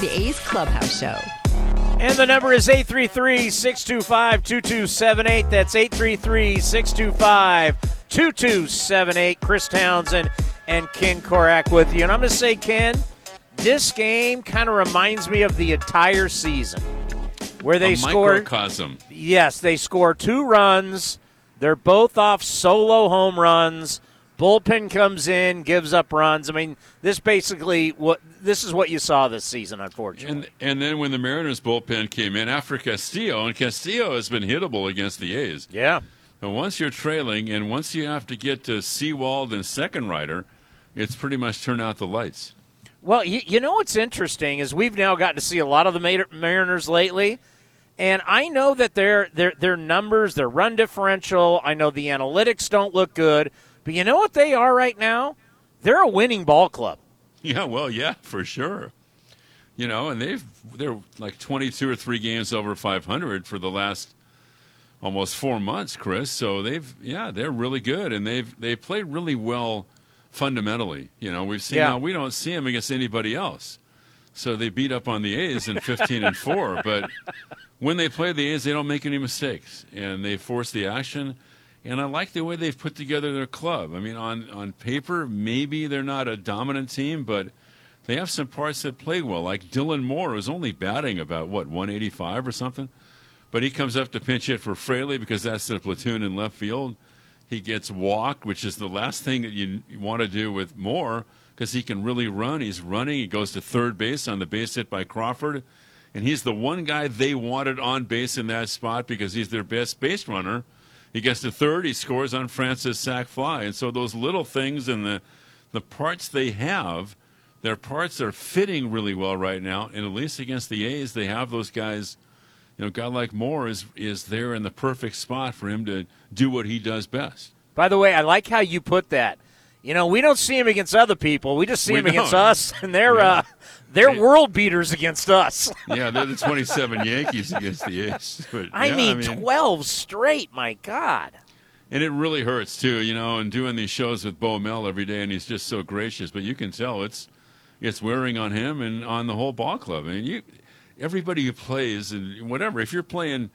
Now the A's Clubhouse Show. And the number is 833 625 2278. That's 833 625 2278. Chris Townsend and Ken Korach with you. And I'm going to say, Ken, this game kind of reminds me of the entire season where they a scored. microcosm. Yes, they score two runs. They're both off solo home runs. Bullpen comes in, gives up runs. I mean, this basically what this is what you saw this season, unfortunately. And and then when the Mariners bullpen came in after Castillo, and Castillo has been hittable against the A's. yeah. But once you're trailing, and once you have to get to Sewald and Steckenrider, it's pretty much turn out the lights. Well, you, you know what's interesting is we've now gotten to see a lot of the Mariners lately, and I know that their their their numbers, their run differential, I know the analytics don't look good, but you know what they are right now? They're a winning ball club. Yeah, well, yeah, for sure. You know, and they've they're like 22 or three games over 500 for the last almost four months, Chris. So they've yeah, they're really good, and they've they played really well fundamentally. You know, we've seen Yeah. now we don't see them against anybody else. So they beat up on the A's in 15 and four, but when they play the A's, they don't make any mistakes, and they force the action. And I like the way they've put together their club. I mean, on on paper, maybe they're not a dominant team, but they have some parts that play well. Like Dylan Moore, is only batting about what 185 or something, but he comes up to pinch hit for Fraley because that's the platoon in left field. He gets walked, which is the last thing that you, you want to do with Moore because he can really run. He's running. He goes to third base on the base hit by Crawford, and he's the one guy they wanted on base in that spot because he's their best base runner. He gets to third. He scores on France's sac fly, and so those little things and the the parts they have, their parts are fitting really well right now. And at least against the A's, they have those guys. You know, guy like Moore is is there in the perfect spot for him to do what he does best. By the way, I like how you put that. You know, we don't see him against other people. We just see We him against don't. us, and they're Yeah. uh, they're They- world beaters against us. Yeah, they're the 27 Yankees against the A's. But, I, yeah, mean, twelve straight. My God. And it really hurts too, you know, and doing these shows with Bo Mel every day, and he's just so gracious. But you can tell it's it's wearing on him and on the whole ball club. I mean, you everybody who plays and whatever, if you're playing,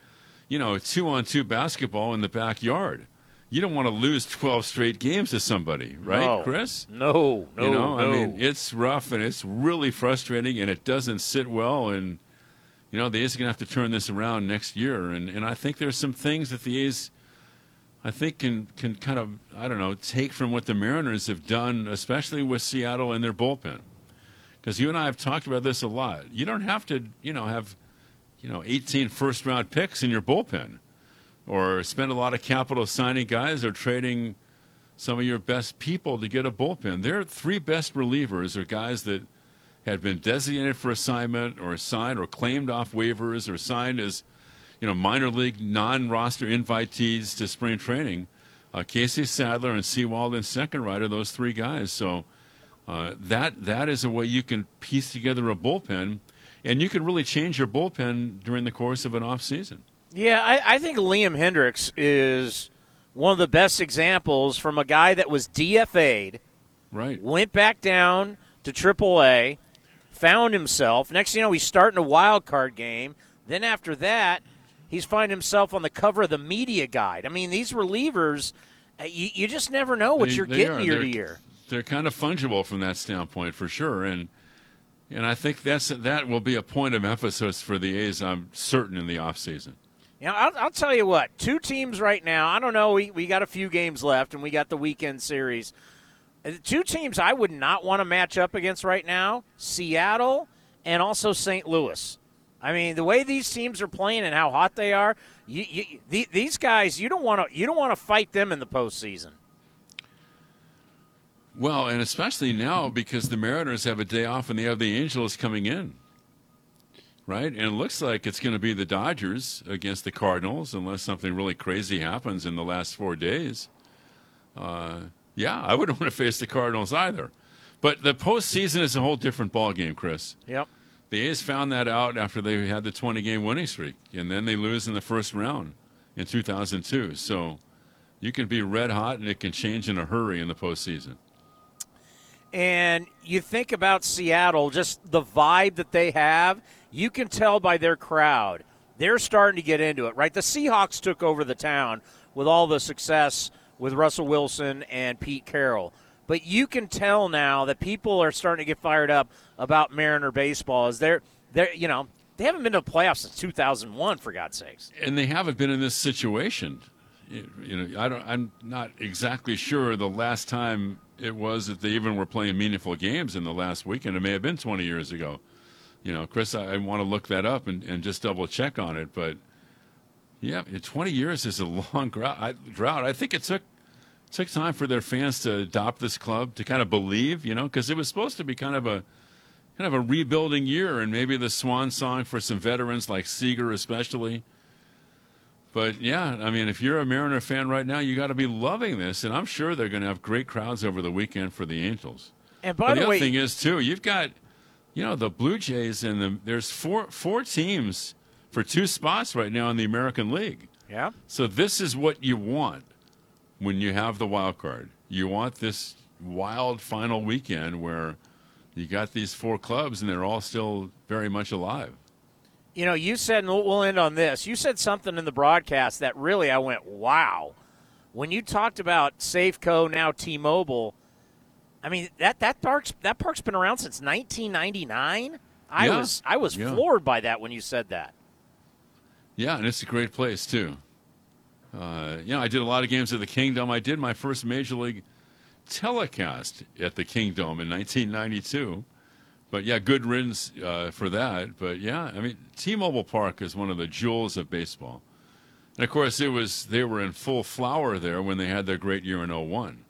you know, two on two basketball in the backyard, you don't want to lose 12 straight games to somebody, right, No. Chris? No, no, you know, no. I mean, it's rough and it's really frustrating, and it doesn't sit well. And you know, the A's are going to have to turn this around next year. And and I think there's some things that the A's, I think, can can kind of I don't know take from what the Mariners have done, especially with Seattle and their bullpen. Because you and I have talked about this a lot. You don't have to, you know, have, you know, 18 first round picks in your bullpen, or spend a lot of capital signing guys or trading some of your best people to get a bullpen. Their three best relievers are guys that had been designated for assignment or signed or claimed off waivers or signed as, you know, minor league non-roster invitees to spring training. Uh, Casey Sadler and Sewald and Steckenrider, those three guys. So uh, that that is a way you can piece together a bullpen, and you can really change your bullpen during the course of an off season. Yeah, I, I think Liam Hendriks is one of the best examples from a guy that was DFA'd Right. Went back down to AAA, found himself. Next thing you know, he's starting a wild card game. Then after that, he's finding himself on the cover of the media guide. I mean, these relievers, uh, you, you just never know what They- you're they getting are. year They're- to year. They're kind of fungible from that standpoint, for sure, and and I think that's that will be a point of emphasis for the A's. I'm certain in the offseason. You know, I'll, I'll tell you what. Two teams right now. I don't know. We we got a few games left, and we got the weekend series. Uh, Two teams I would not want to match up against right now: Seattle and also St. Louis. I mean, the way these teams are playing and how hot they are, you, you, the, these guys, you don't want to you don't want to fight them in the postseason. Well, and especially now because the Mariners have a day off and they have the Angels coming in. Right? And it looks like it's going to be the Dodgers against the Cardinals unless something really crazy happens in the last four days. Uh, yeah, I wouldn't want to face the Cardinals either. But the postseason is a whole different ballgame, Chris. Yep. The A's found that out after they had the 20 game winning streak, and then they lose in the first round in 2002. So you can be red hot and it can change in a hurry in the postseason. And you think about Seattle, just the vibe that they have, you can tell by their crowd. They're starting to get into it, right? The Seahawks took over the town with all the success with Russell Wilson and Pete Carroll. But you can tell now that people are starting to get fired up about Mariner baseball Is they're they're you know, they haven't been to the playoffs since 2001 for God's sakes. and they haven't been in this situation. You you know, I don't. I'm not exactly sure the last time it was that they even were playing meaningful games in the last weekend. It may have been 20 years ago. You know, Chris, I, I want to look that up and, and just double check on it. But yeah, 20 years is a long drought. I, drought. I think it took took time for their fans to adopt this club to kind of believe. You know, because it was supposed to be kind of a kind of a rebuilding year and maybe the swan song for some veterans like Seager especially. But yeah, I mean, if you're a Mariner fan right now, you got to be loving this, and I'm sure they're going to have great crowds over the weekend for the Angels. And by But the, the way, other thing is too, you've got, you know, the Blue Jays and the there's four four teams for two spots right now in the American League. yeah. So this is what you want when you have the wild card. You want this wild final weekend where you got these four clubs and they're all still very much alive. You know, you said, and we'll we'll end on this. You said something in the broadcast that really I went, wow. When you talked about Safeco, now T-Mobile, I mean that that park's that park's been around since 1999. I Yeah. was I was Yeah. floored by that when you said that. Yeah, and it's a great place too. Uh, you know, I did a lot of games at the Kingdom. I did my first major league telecast at the Kingdom in 1992. But yeah, good riddance uh, for that. But yeah, I mean, T-Mobile Park is one of the jewels of baseball. And of course, it was they were in full flower there when they had their great year in 01.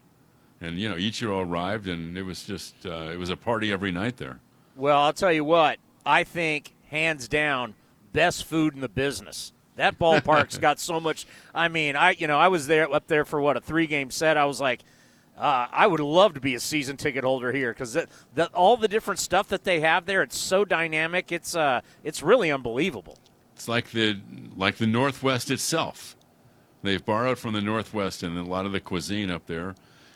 And you know, Ichiro arrived, and it was just uh, it was a party every night there. Well, I'll tell you what. I think hands down, best food in the business. That ballpark's got so much. I mean, I you know I was there up there for what a three game set. I was like, uh, I would love to be a season ticket holder here because all the different stuff that they have there, it's so dynamic. It's uh, it's really unbelievable. It's like the like the Northwest itself. They've borrowed from the Northwest and a lot of the cuisine up there,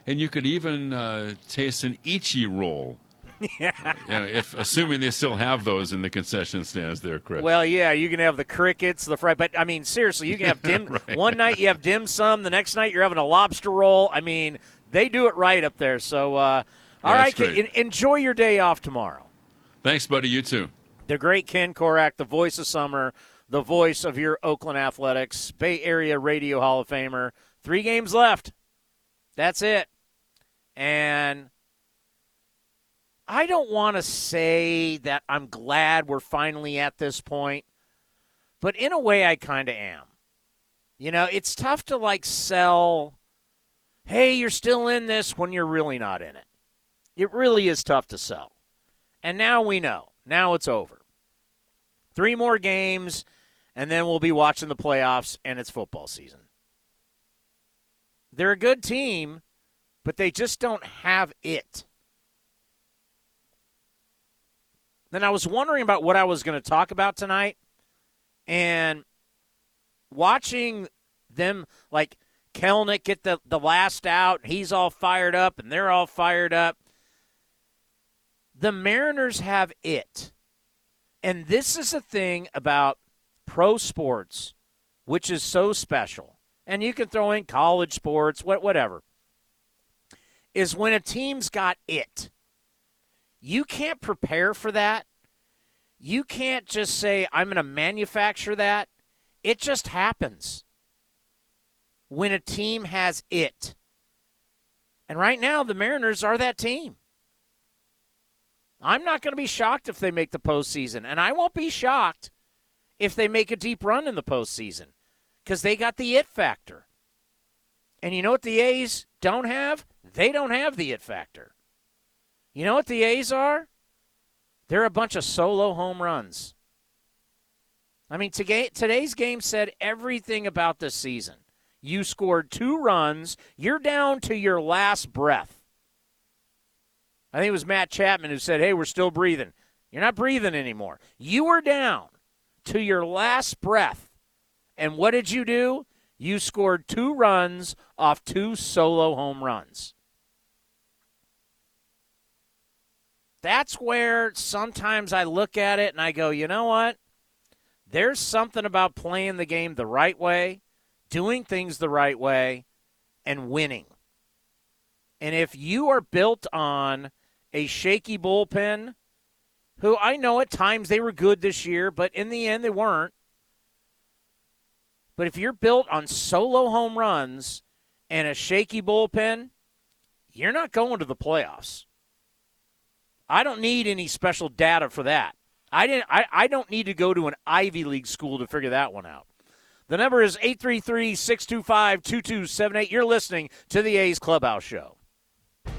and you could even uh, taste an ichi roll. Yeah. if assuming they still have those in the concession stands there, Chris. Well, yeah, you can have the crickets, the fried, but I mean, seriously, you can have dim. One night you have dim sum, the next night you're having a lobster roll. I mean, they do it right up there. So, uh, all Yeah, right, enjoy your day off tomorrow. Thanks, buddy. You too. The great Ken Korach, the voice of summer, the voice of your Oakland Athletics, Bay Area Radio Hall of Famer. Three games left. That's it. And I don't want to say that I'm glad we're finally at this point, but in a way, I kind of am. You know, it's tough to like sell, hey, you're still in this when you're really not in it. It really is tough to sell. And now we know. Now it's over. Three more games, and then we'll be watching the playoffs, and it's football season. They're a good team, but they just don't have it. Then I was wondering about what I was going to talk about tonight, and watching them, like Kelenic get the, the last out, he's all fired up, and they're all fired up. The Mariners have it. And this is a thing about pro sports, which is so special. And you can throw in college sports, whatever. Is when a team's got it. You can't prepare for that. You can't just say, I'm going to manufacture that. It just happens when a team has it. And right now, the Mariners are that team. I'm not going to be shocked if they make the postseason, and I won't be shocked if they make a deep run in the postseason because they got the it factor. And you know what the A's don't have? They don't have the it factor. You know what the A's are? They're a bunch of solo home runs. I mean, today's game said everything about this season. You scored two runs. You're down to your last breath. I think it was Matt Chapman who said, Hey, we're still breathing. You're not breathing anymore. You were down to your last breath. And what did you do? You scored two runs off two solo home runs. That's where sometimes I look at it and I go, you know what? There's something about playing the game the right way doing things the right way, and winning. And if you are built on a shaky bullpen, who I know at times they were good this year, but in the end they weren't. But if you're built on solo home runs and a shaky bullpen, you're not going to the playoffs. I don't need any special data for that. I didn't I, I don't need to go to an Ivy League school to figure that one out. The number is 833 625 2278. You're listening to the A's Clubhouse Show.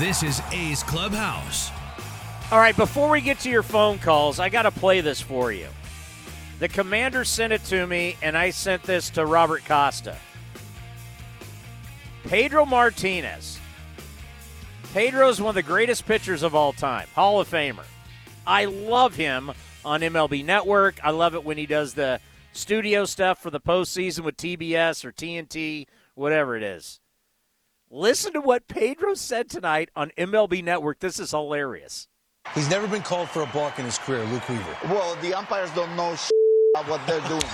This is A's Clubhouse. All right, before we get to your phone calls, I got to play this for you. The commander sent it to me, and I sent this to Robert Costa. Pedro Martinez. Pedro is one of the greatest pitchers of all time, Hall of Famer. I love him on MLB Network. I love it when he does the studio stuff for the postseason with TBS or TNT, whatever it is. Listen to what Pedro said tonight on MLB Network. This is hilarious. He's never been called for a balk in his career, Luke Weaver. Well, the umpires don't know about what they're doing.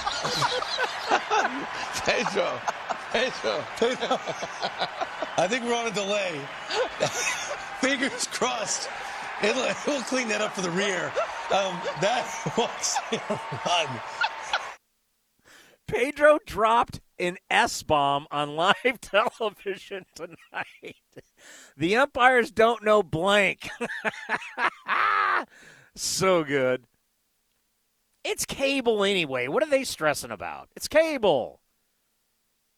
Pedro, Pedro, Pedro. I think we're on a delay. Fingers crossed. It'll, it'll clean that up for the rear. Um, that was run. Pedro dropped an S bomb on live television tonight. The umpires don't know blank. so good. It's cable anyway. What are they stressing about? It's cable.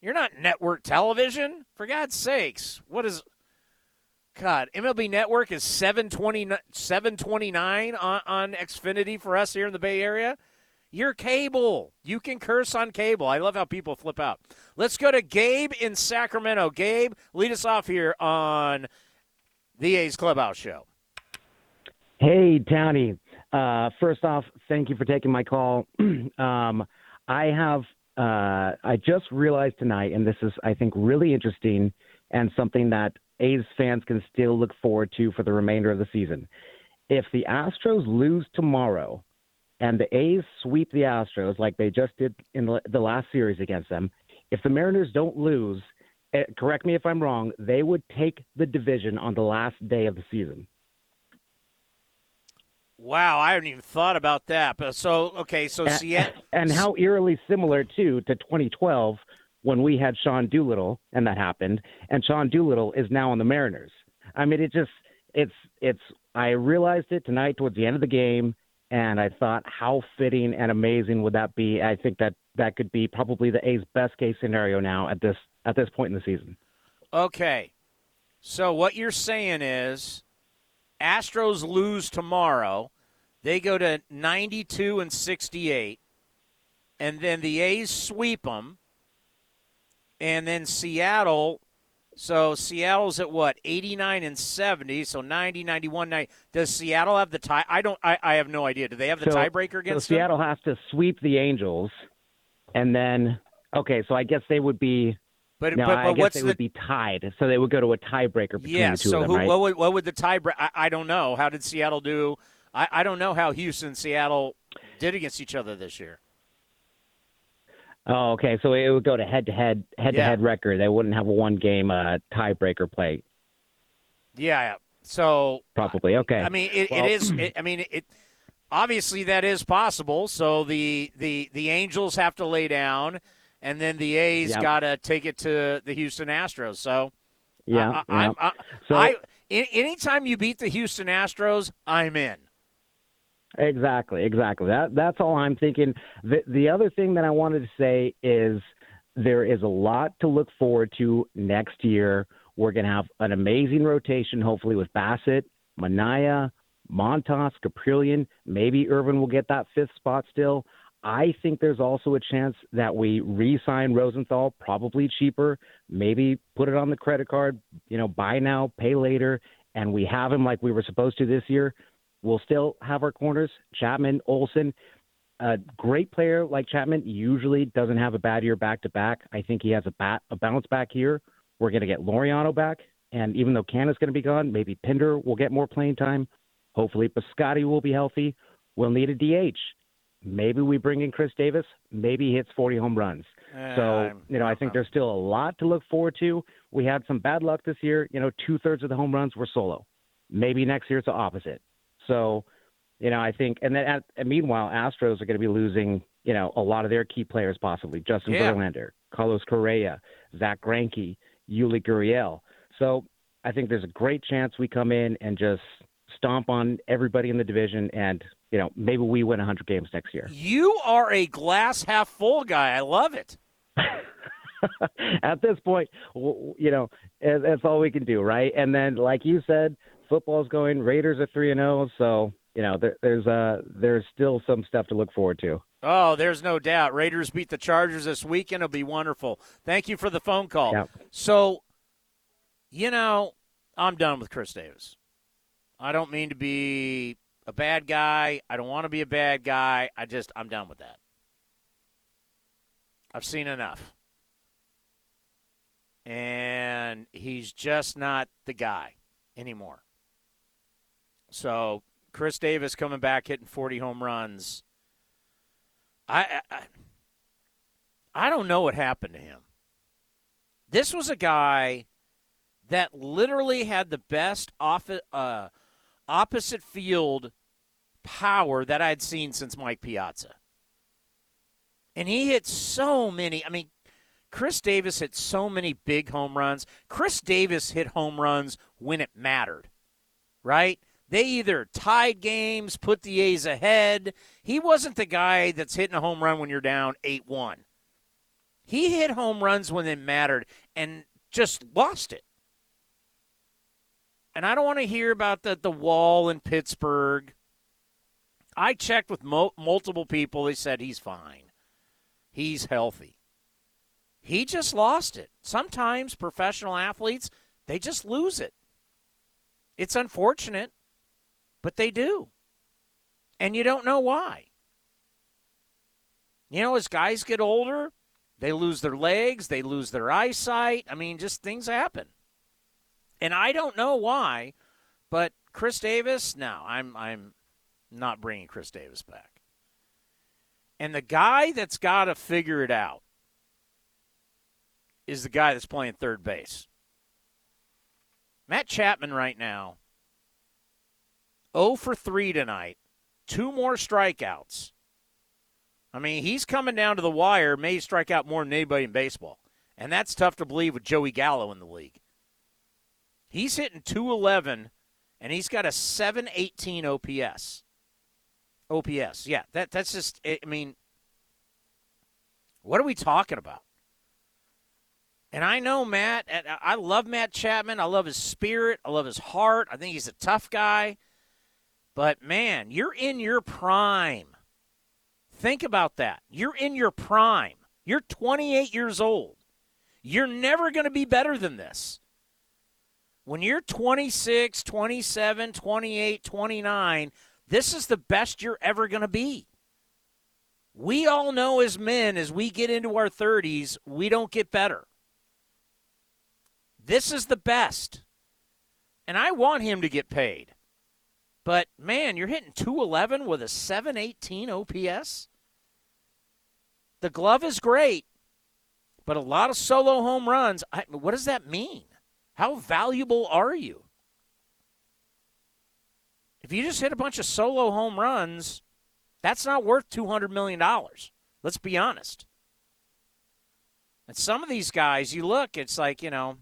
You're not network television. For God's sakes. What is. God, MLB Network is 720, 729 on, on Xfinity for us here in the Bay Area. Your cable. You can curse on cable. I love how people flip out. Let's go to Gabe in Sacramento. Gabe, lead us off here on the A's Clubhouse Show. Hey, Townie. Uh, first off, thank you for taking my call. um, I have, uh, I just realized tonight, and this is, I think, really interesting and something that A's fans can still look forward to for the remainder of the season. If the Astros lose tomorrow, and the A's sweep the Astros like they just did in the last series against them, if the Mariners don't lose, eh, correct me if I'm wrong, they would take the division on the last day of the season. Wow, I haven't even thought about that. But so okay, so and, Seattle and how eerily similar too to 2012 when we had Sean Doolittle and that happened, and Sean Doolittle is now on the Mariners. I mean, it just it's it's. I realized it tonight towards the end of the game, and I thought how fitting and amazing would that be? I think that that could be probably the A's best case scenario now at this at this point in the season. Okay, so what you're saying is Astros lose tomorrow. They go to 92 and 68. And then the A's sweep them. And then Seattle. So Seattle's at what? 89 and 70. So 90, 91, 90. Does Seattle have the tie? I don't. I, I have no idea. Do they have the So- tiebreaker against so them? Seattle has to sweep the Angels, and then okay, so I guess they would be. But- no, but- I guess they the- would be tied, so they would go to a tiebreaker between Yeah. the two So of them, who, right? what would what would the tiebreaker? I, I don't know. How did Seattle do? I, I don't know how Houston and Seattle did against each other this year. Oh, okay. So it would go to head to head, head to head record. They wouldn't have a one game uh, tiebreaker play, Yeah. So probably. Okay. I mean, it, Well- it is. It, I mean, it. Obviously, that is possible. So the the the Angels have to lay down, and then the A's Yep. got to take it to the Houston Astros. So Yeah, I, I, yeah. I, So- I, anytime you beat the Houston Astros, I'm in. Exactly, exactly. That that's all I'm thinking. The the other thing that I wanted to say is there is a lot to look forward to next year. We're going to have an amazing rotation, hopefully with Bassitt, Manaea, Montas, Kaprielian. Maybe Irvin will get that fifth spot still. I think there's also a chance that we re-sign Rosenthal, probably cheaper. Maybe put it on the credit card. You know, buy now, pay later, and we have him like we were supposed to this year. We'll still have our corners, Chapman, Olson. A great player like Chapman usually doesn't have a bad year back to back. I think he has a bat a bounce back here. We're going to get Laureano back, and even though Canha's going to be gone, maybe Pinder will get more playing time. Hopefully, Piscotti will be healthy. We'll need a DH. Maybe we bring in Khris Davis. Maybe he hits 40 home runs. Eh, so, I'm- you know, I think there's still a lot to look forward to. We had some bad luck this year. You know, two thirds of the home runs were solo. Maybe next year it's the opposite. So, you know, I think, and then at, and meanwhile, Astros are going to be losing, you know, a lot of their key players possibly. Justin Yeah. Verlander, Carlos Correa, Zack Greinke, Yuli Gurriel. So I think there's a great chance we come in and just stomp on everybody in the division and, you know, maybe we win 100 games next year. You are a glass half full guy. I love it. At this point, you know, that's all we can do, right? And then, like you said, football's going. Raiders are three and zero, so you know, there, there's uh, there's still some stuff to look forward to. Oh, there's no doubt. Raiders beat the Chargers this weekend. It'll be wonderful. Thank you for the phone call. Yeah. So, you know, I'm done with Khris Davis. I don't mean to be a bad guy. I don't want to be a bad guy. I just, I'm done with that. I've seen enough. And he's just not the guy anymore. So, Khris Davis coming back hitting 40 home runs. I, I I don't know what happened to him. This was a guy that literally had the best off, uh, opposite field power that I'd seen since Mike Piazza. And he hit so many. I mean, Khris Davis hit so many big home runs. Khris Davis hit home runs when it mattered, right? They either tied games, put the A's ahead. He wasn't the guy that's hitting a home run when you're down 8 1. He hit home runs when it mattered and just lost it. And I don't want to hear about the, the wall in Pittsburgh. I checked with mo- multiple people. They said he's fine, he's healthy. He just lost it. Sometimes professional athletes, they just lose it. It's unfortunate, but they do. And you don't know why. You know, as guys get older, they lose their legs, they lose their eyesight. I mean, just things happen. And I don't know why, but Khris Davis, no, I'm I'm not bringing Khris Davis back. And the guy that's got to figure it out is the guy that's playing third base. Matt Chapman right now 0 for 3 tonight two more strikeouts. I mean, he's coming down to the wire, may strike out more than anybody in baseball. And that's tough to believe with Joey Gallo in the league. He's hitting 211 and he's got a 718 OPS. OPS. Yeah, that that's just I mean what are we talking about? And I know Matt, I love Matt Chapman. I love his spirit. I love his heart. I think he's a tough guy. But man, you're in your prime. Think about that. You're in your prime. You're 28 years old. You're never going to be better than this. When you're 26, 27, 28, 29, this is the best you're ever going to be. We all know as men, as we get into our 30s, we don't get better. This is the best. And I want him to get paid. But man, you're hitting 211 with a 718 OPS. The glove is great, but a lot of solo home runs. I, what does that mean? How valuable are you? If you just hit a bunch of solo home runs, that's not worth $200 million. Let's be honest. And some of these guys, you look, it's like, you know,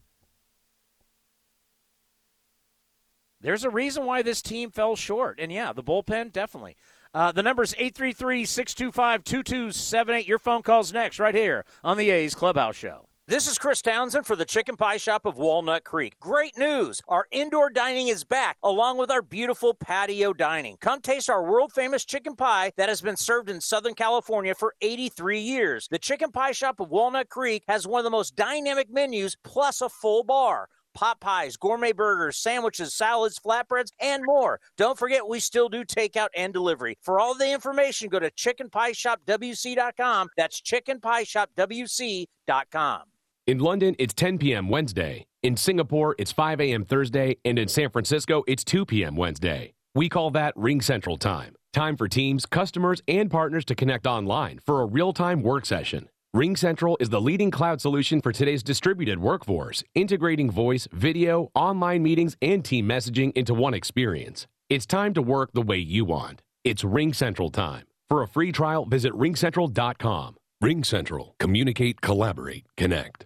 there's a reason why this team fell short. And yeah, the bullpen, definitely. Uh, the number is 833 625 2278. Your phone call's next, right here on the A's Clubhouse Show. This is Chris Townsend for the Chicken Pie Shop of Walnut Creek. Great news! Our indoor dining is back, along with our beautiful patio dining. Come taste our world famous chicken pie that has been served in Southern California for 83 years. The Chicken Pie Shop of Walnut Creek has one of the most dynamic menus, plus a full bar pot pies, gourmet burgers, sandwiches, salads, flatbreads, and more. Don't forget, we still do takeout and delivery. For all the information, go to chickenpieshopwc.com. That's chickenpieshopwc.com. In London, it's 10 p.m. Wednesday. In Singapore, it's 5 a.m. Thursday. And in San Francisco, it's 2 p.m. Wednesday. We call that Ring Central Time. Time for teams, customers, and partners to connect online for a real time work session. Ring Central is the leading cloud solution for today's distributed workforce, integrating voice, video, online meetings, and team messaging into one experience. It's time to work the way you want. It's Ring Central time. For a free trial, visit ringcentral.com. Ring Central. Communicate, collaborate, connect.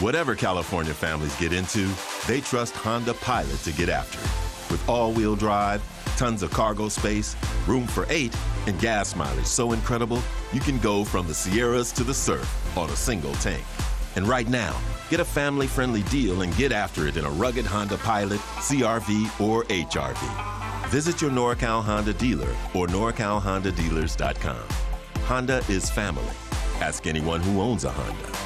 Whatever California families get into, they trust Honda Pilot to get after it. With all wheel drive, tons of cargo space, room for eight, and gas mileage so incredible you can go from the Sierras to the surf on a single tank. And right now, get a family friendly deal and get after it in a rugged Honda Pilot, CRV, or HRV. Visit your NorCal Honda dealer or NorCalHondaDealers.com. Honda is family. Ask anyone who owns a Honda.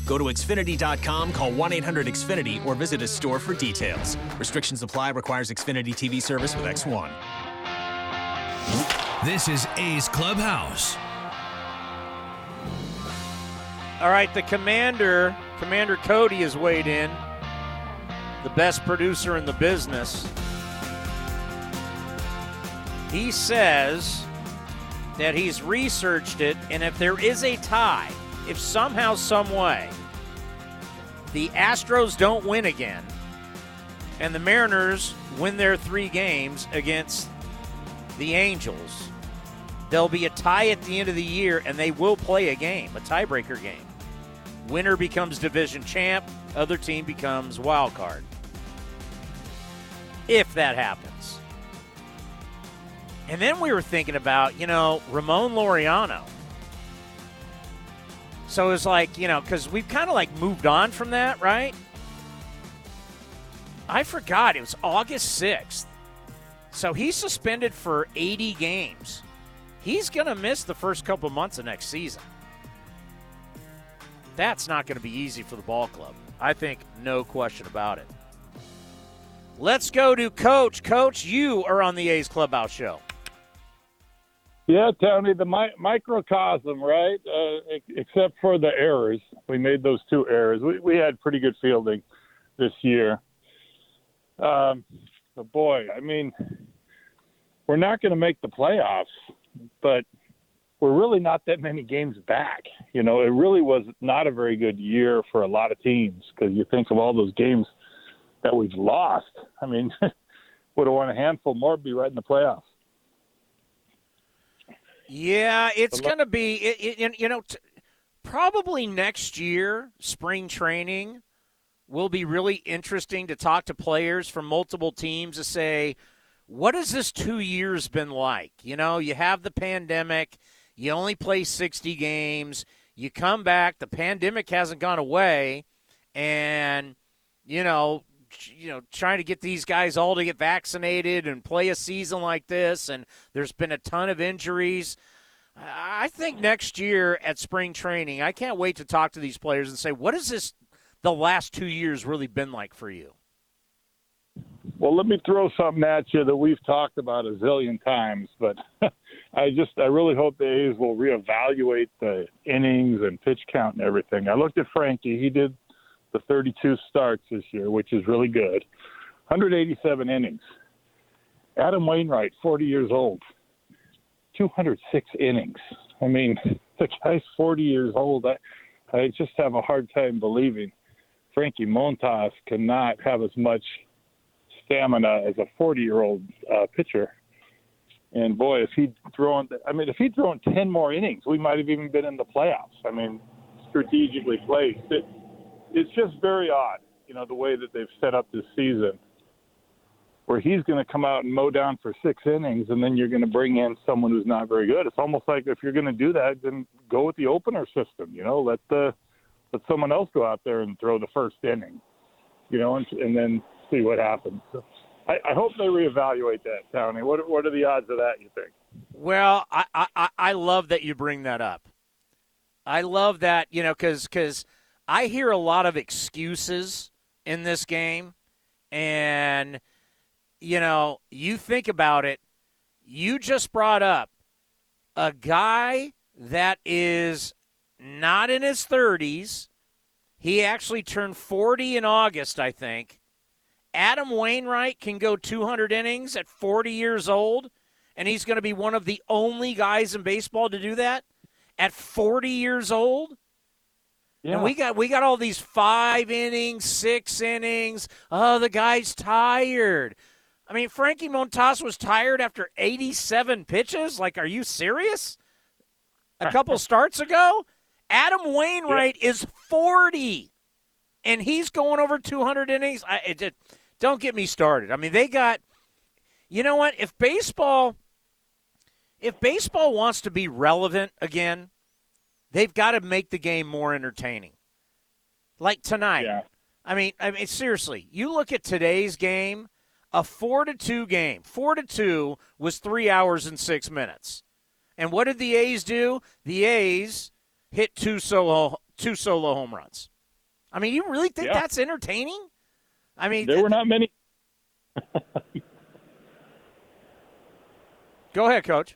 Go to Xfinity.com, call 1 800 Xfinity, or visit a store for details. Restrictions apply, requires Xfinity TV service with X1. This is A's Clubhouse. All right, the commander, Commander Cody, has weighed in, the best producer in the business. He says that he's researched it, and if there is a tie, if somehow, some way, the Astros don't win again, and the Mariners win their three games against the Angels, there'll be a tie at the end of the year, and they will play a game, a tiebreaker game. Winner becomes division champ, other team becomes wild card. If that happens. And then we were thinking about, you know, Ramon Laureano. So it was like, you know, because we've kind of like moved on from that, right? I forgot. It was August 6th. So he's suspended for 80 games. He's going to miss the first couple months of next season. That's not going to be easy for the ball club. I think no question about it. Let's go to Coach. Coach, you are on the A's Clubhouse show. Yeah, Tony, the mi- microcosm, right? Uh, except for the errors, we made those two errors. We we had pretty good fielding this year. Um, but boy, I mean, we're not going to make the playoffs, but we're really not that many games back. You know, it really was not a very good year for a lot of teams because you think of all those games that we've lost. I mean, would have won a handful more, be right in the playoffs. Yeah, it's going to be, it, it, you know, t- probably next year, spring training will be really interesting to talk to players from multiple teams to say, what has this two years been like? You know, you have the pandemic, you only play 60 games, you come back, the pandemic hasn't gone away, and, you know, you know, trying to get these guys all to get vaccinated and play a season like this, and there's been a ton of injuries. I think next year at spring training, I can't wait to talk to these players and say, what has this the last two years really been like for you? Well, let me throw something at you that we've talked about a zillion times, but I just I really hope the A's will reevaluate the innings and pitch count and everything. I looked at Frankie; he did the 32 starts this year, which is really good. 187 innings. Adam Wainwright, 40 years old, 206 innings. I mean, the guy's 40 years old. I, I just have a hard time believing Frankie Montas cannot have as much stamina as a 40 year old uh, pitcher. And boy, if he'd thrown, I mean, if he'd thrown 10 more innings, we might have even been in the playoffs. I mean, strategically placed. It's just very odd, you know, the way that they've set up this season, where he's going to come out and mow down for six innings, and then you're going to bring in someone who's not very good. It's almost like if you're going to do that, then go with the opener system. You know, let the let someone else go out there and throw the first inning, you know, and, and then see what happens. So I, I hope they reevaluate that, Tony. What what are the odds of that? You think? Well, I I, I love that you bring that up. I love that you know because because I hear a lot of excuses in this game, and you know you think about it. You just brought up a guy that is not in his 30s. He actually turned 40 in August, I think. Adam Wainwright can go 200 innings at 40 years old, and he's going to be one of the only guys in baseball to do that at 40 years old. Yeah. And we got we got all these five innings, six innings. Oh, the guy's tired. I mean, Frankie Montas was tired after 87 pitches. Like, are you serious? A couple starts ago, Adam Wainwright yeah. is 40, and he's going over 200 innings. I, it, it, don't get me started. I mean, they got. You know what? If baseball, if baseball wants to be relevant again, they've got to make the game more entertaining. Like tonight. Yeah. I mean, I mean, seriously. You look at today's game. A four to two game. Four to two was three hours and six minutes. And what did the A's do? The A's hit two solo two solo home runs. I mean, you really think yeah. that's entertaining? I mean, there were not many. Go ahead, coach.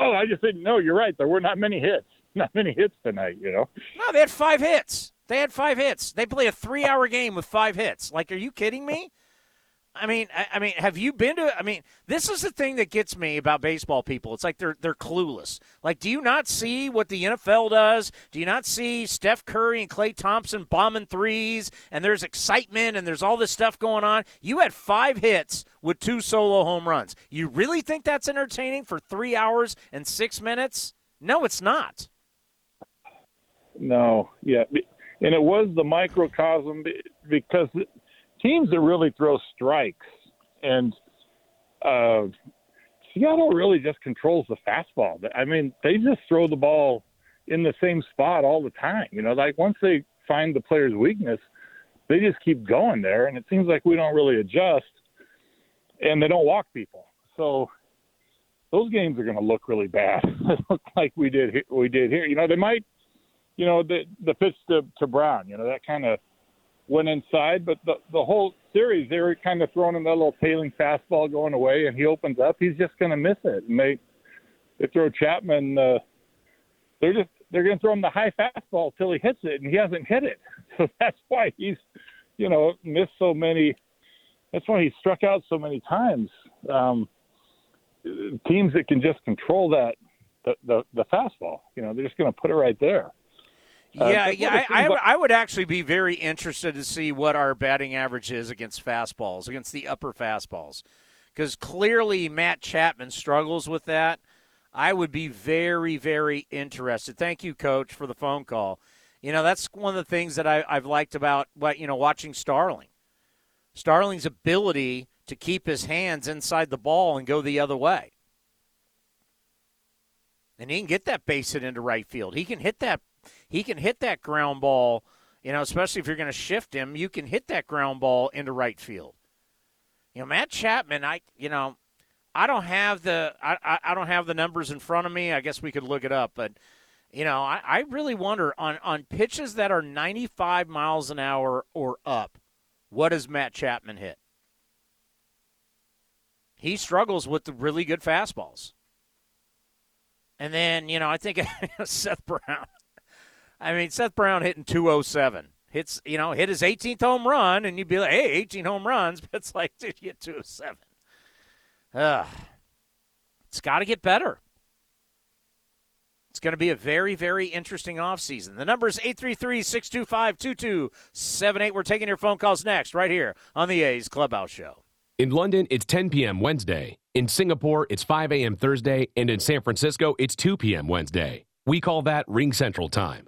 Oh, I just didn't know. You're right. There were not many hits. Not many hits tonight. You know. No, they had five hits. They had five hits. They play a three-hour game with five hits. Like, are you kidding me? I mean, I, I, mean, have you been to? I mean, this is the thing that gets me about baseball people. It's like they're they're clueless. Like, do you not see what the NFL does? Do you not see Steph Curry and Klay Thompson bombing threes? And there's excitement and there's all this stuff going on. You had five hits with two solo home runs. You really think that's entertaining for three hours and six minutes? No, it's not. No, yeah, and it was the microcosm because teams that really throw strikes, and uh, Seattle really just controls the fastball. I mean, they just throw the ball in the same spot all the time. You know, like once they find the player's weakness, they just keep going there, and it seems like we don't really adjust, and they don't walk people. So those games are going to look really bad, like we did we did here. You know, they might, you know, the the pitch to to Brown. You know, that kind of went inside, but the the whole series they were kind of throwing him that little tailing fastball going away, and he opens up, he's just going to miss it, and they they throw Chapman. Uh, they're just they're going to throw him the high fastball till he hits it, and he hasn't hit it. So that's why he's, you know, missed so many. That's why he struck out so many times. Um, teams that can just control that the, the the fastball, you know, they're just going to put it right there. Uh, yeah, yeah. I, I, I, would actually be very interested to see what our batting average is against fastballs, against the upper fastballs, because clearly Matt Chapman struggles with that. I would be very, very interested. Thank you, Coach, for the phone call. You know, that's one of the things that I, I've liked about what you know watching Starling. Starling's ability to keep his hands inside the ball and go the other way. And he can get that base hit into right field. He can hit that he can hit that ground ball, you know, especially if you're going to shift him, you can hit that ground ball into right field. You know, Matt Chapman, I you know, I don't have the I, I don't have the numbers in front of me. I guess we could look it up, but you know, I, I really wonder on, on pitches that are 95 miles an hour or up, what does Matt Chapman hit? He struggles with the really good fastballs. And then, you know, I think Seth Brown. I mean, Seth Brown hitting 207. Hits, you know, hit his 18th home run, and you'd be like, hey, 18 home runs. But it's like, did you hit 207. Ugh. It's got to get better. It's going to be a very, very interesting offseason. The number is 833 625 2278. We're taking your phone calls next, right here on the A's Clubhouse Show. In London, it's 10 p.m. Wednesday. In Singapore, it's 5 a.m. Thursday. And in San Francisco, it's 2 p.m. Wednesday. We call that RingCentral Time.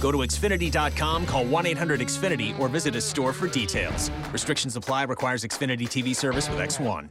Go to Xfinity.com, call 1 800 Xfinity, or visit a store for details. Restrictions apply, requires Xfinity TV service with X1.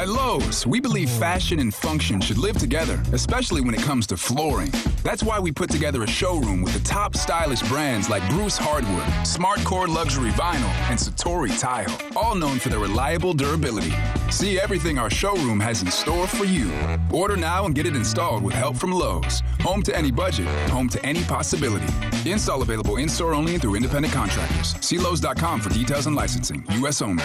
At Lowe's, we believe fashion and function should live together, especially when it comes to flooring. That's why we put together a showroom with the top stylish brands like Bruce Hardwood, SmartCore Luxury Vinyl, and Satori Tile, all known for their reliable durability. See everything our showroom has in store for you. Order now and get it installed with help from Lowe's. Home to any budget, home to any possibility. Install available in store only and through independent contractors. See Lowe's.com for details and licensing. U.S. only.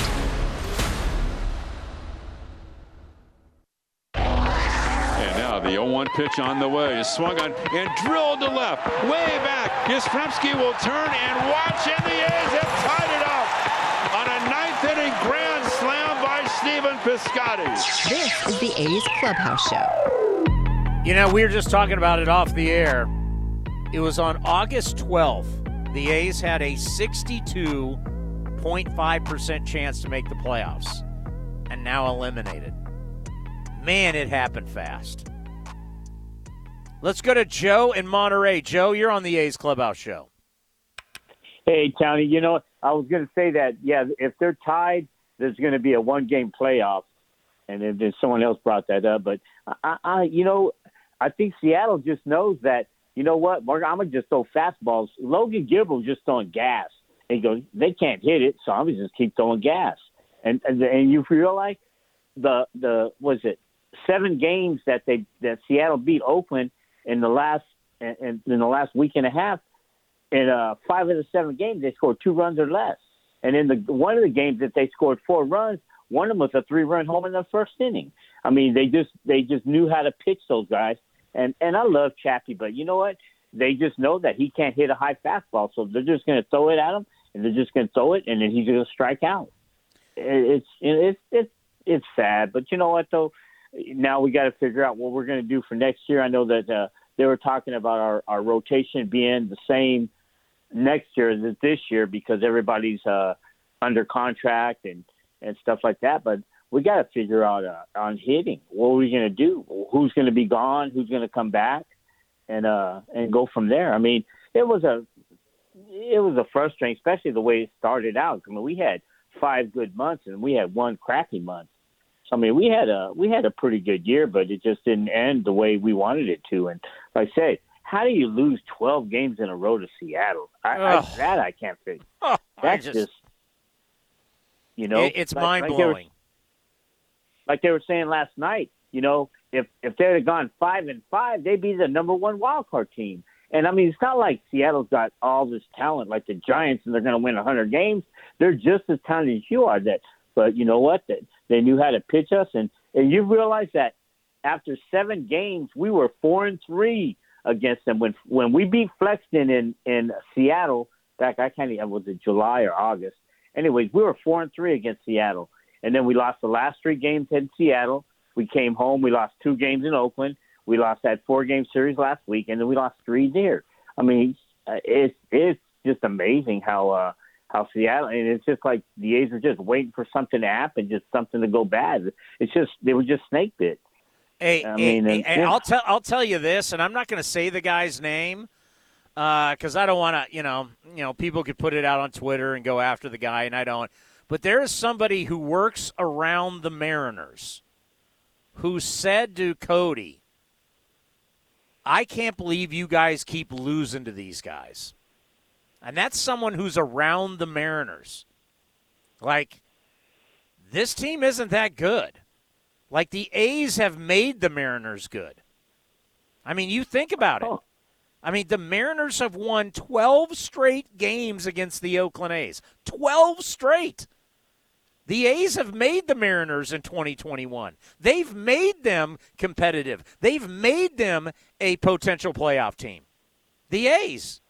The 0-1 pitch on the way is swung on and drilled to left, way back. Yastrzemski will turn and watch, and the A's have tied it up on a ninth inning grand slam by Stephen Piscotty. This is the A's Clubhouse Show. You know, we were just talking about it off the air. It was on August 12th. The A's had a 62.5% chance to make the playoffs and now eliminated. Man, it happened fast. Let's go to Joe in Monterey. Joe, you're on the A's Clubhouse Show. Hey, Tony. You know, I was going to say that, yeah, if they're tied, there's going to be a one game playoff. And then, someone else brought that up. But, I, I, you know, I think Seattle just knows that, you know what, Mark, I'm going to just throw fastballs. Logan Gilbert just throwing gas. And he goes, they can't hit it, so I'm gonna just keep throwing gas. And and, and you feel like the the was it seven games that they that Seattle beat Oakland in the last in, in the last week and a half. In uh, five of the seven games, they scored two runs or less. And in the one of the games that they scored four runs, one of them was a three-run home in the first inning. I mean, they just they just knew how to pitch those guys. And and I love Chappie, but you know what? They just know that he can't hit a high fastball, so they're just going to throw it at him, and they're just going to throw it, and then he's going to strike out. It's it's it's it's sad, but you know what though? Now we got to figure out what we're going to do for next year. I know that uh, they were talking about our our rotation being the same next year as this year because everybody's uh, under contract and and stuff like that. But we got to figure out uh, on hitting. What are we going to do? Who's going to be gone? Who's going to come back? And uh and go from there. I mean, it was a it was a frustrating, especially the way it started out. I mean, we had five good months and we had one crappy month. I mean, we had a we had a pretty good year, but it just didn't end the way we wanted it to. And like I say, how do you lose twelve games in a row to Seattle? I, I, that I can't figure. Oh, That's just, just, you know, it- it's like- mind like they were- blowing. like they were saying last night, you know, if if they'd have gone five and five, they'd be the number one wild card team. And I mean, it's not like Seattle's got all this talent like the Giants, and they're going to win a 100 games. They're just as talented as you are. That, but you know what? That they knew how to pitch us, and and you realize that after seven games, we were four and three against them. When when we beat Flexen in in Seattle back, I can't even was it July or August. Anyways, we were four and three against Seattle, and then we lost the last three games in Seattle. We came home. We lost two games in Oakland. We lost that four game series last week, and then we lost three there. I mean, it's it's just amazing how uh, how Seattle and it's just like the A's are just waiting for something to happen, just something to go bad. It's just they were just snake bit. Hey, I mean, hey, I'll tell I'll tell you this, and I'm not going to say the guy's name uh, because I don't want to. You know, you know, people could put it out on Twitter and go after the guy, and I don't. But there is somebody who works around the Mariners who said to Cody, "I can't believe you guys keep losing to these guys," and that's someone who's around the Mariners. Like, this team isn't that good. Like the A's have made the Mariners good. I mean, you think about it. Oh. I mean, the Mariners have won 12 straight games against the Oakland A's. 12 straight. The A's have made the Mariners in 2021. They've made them competitive. They've made them a potential playoff team. The A's.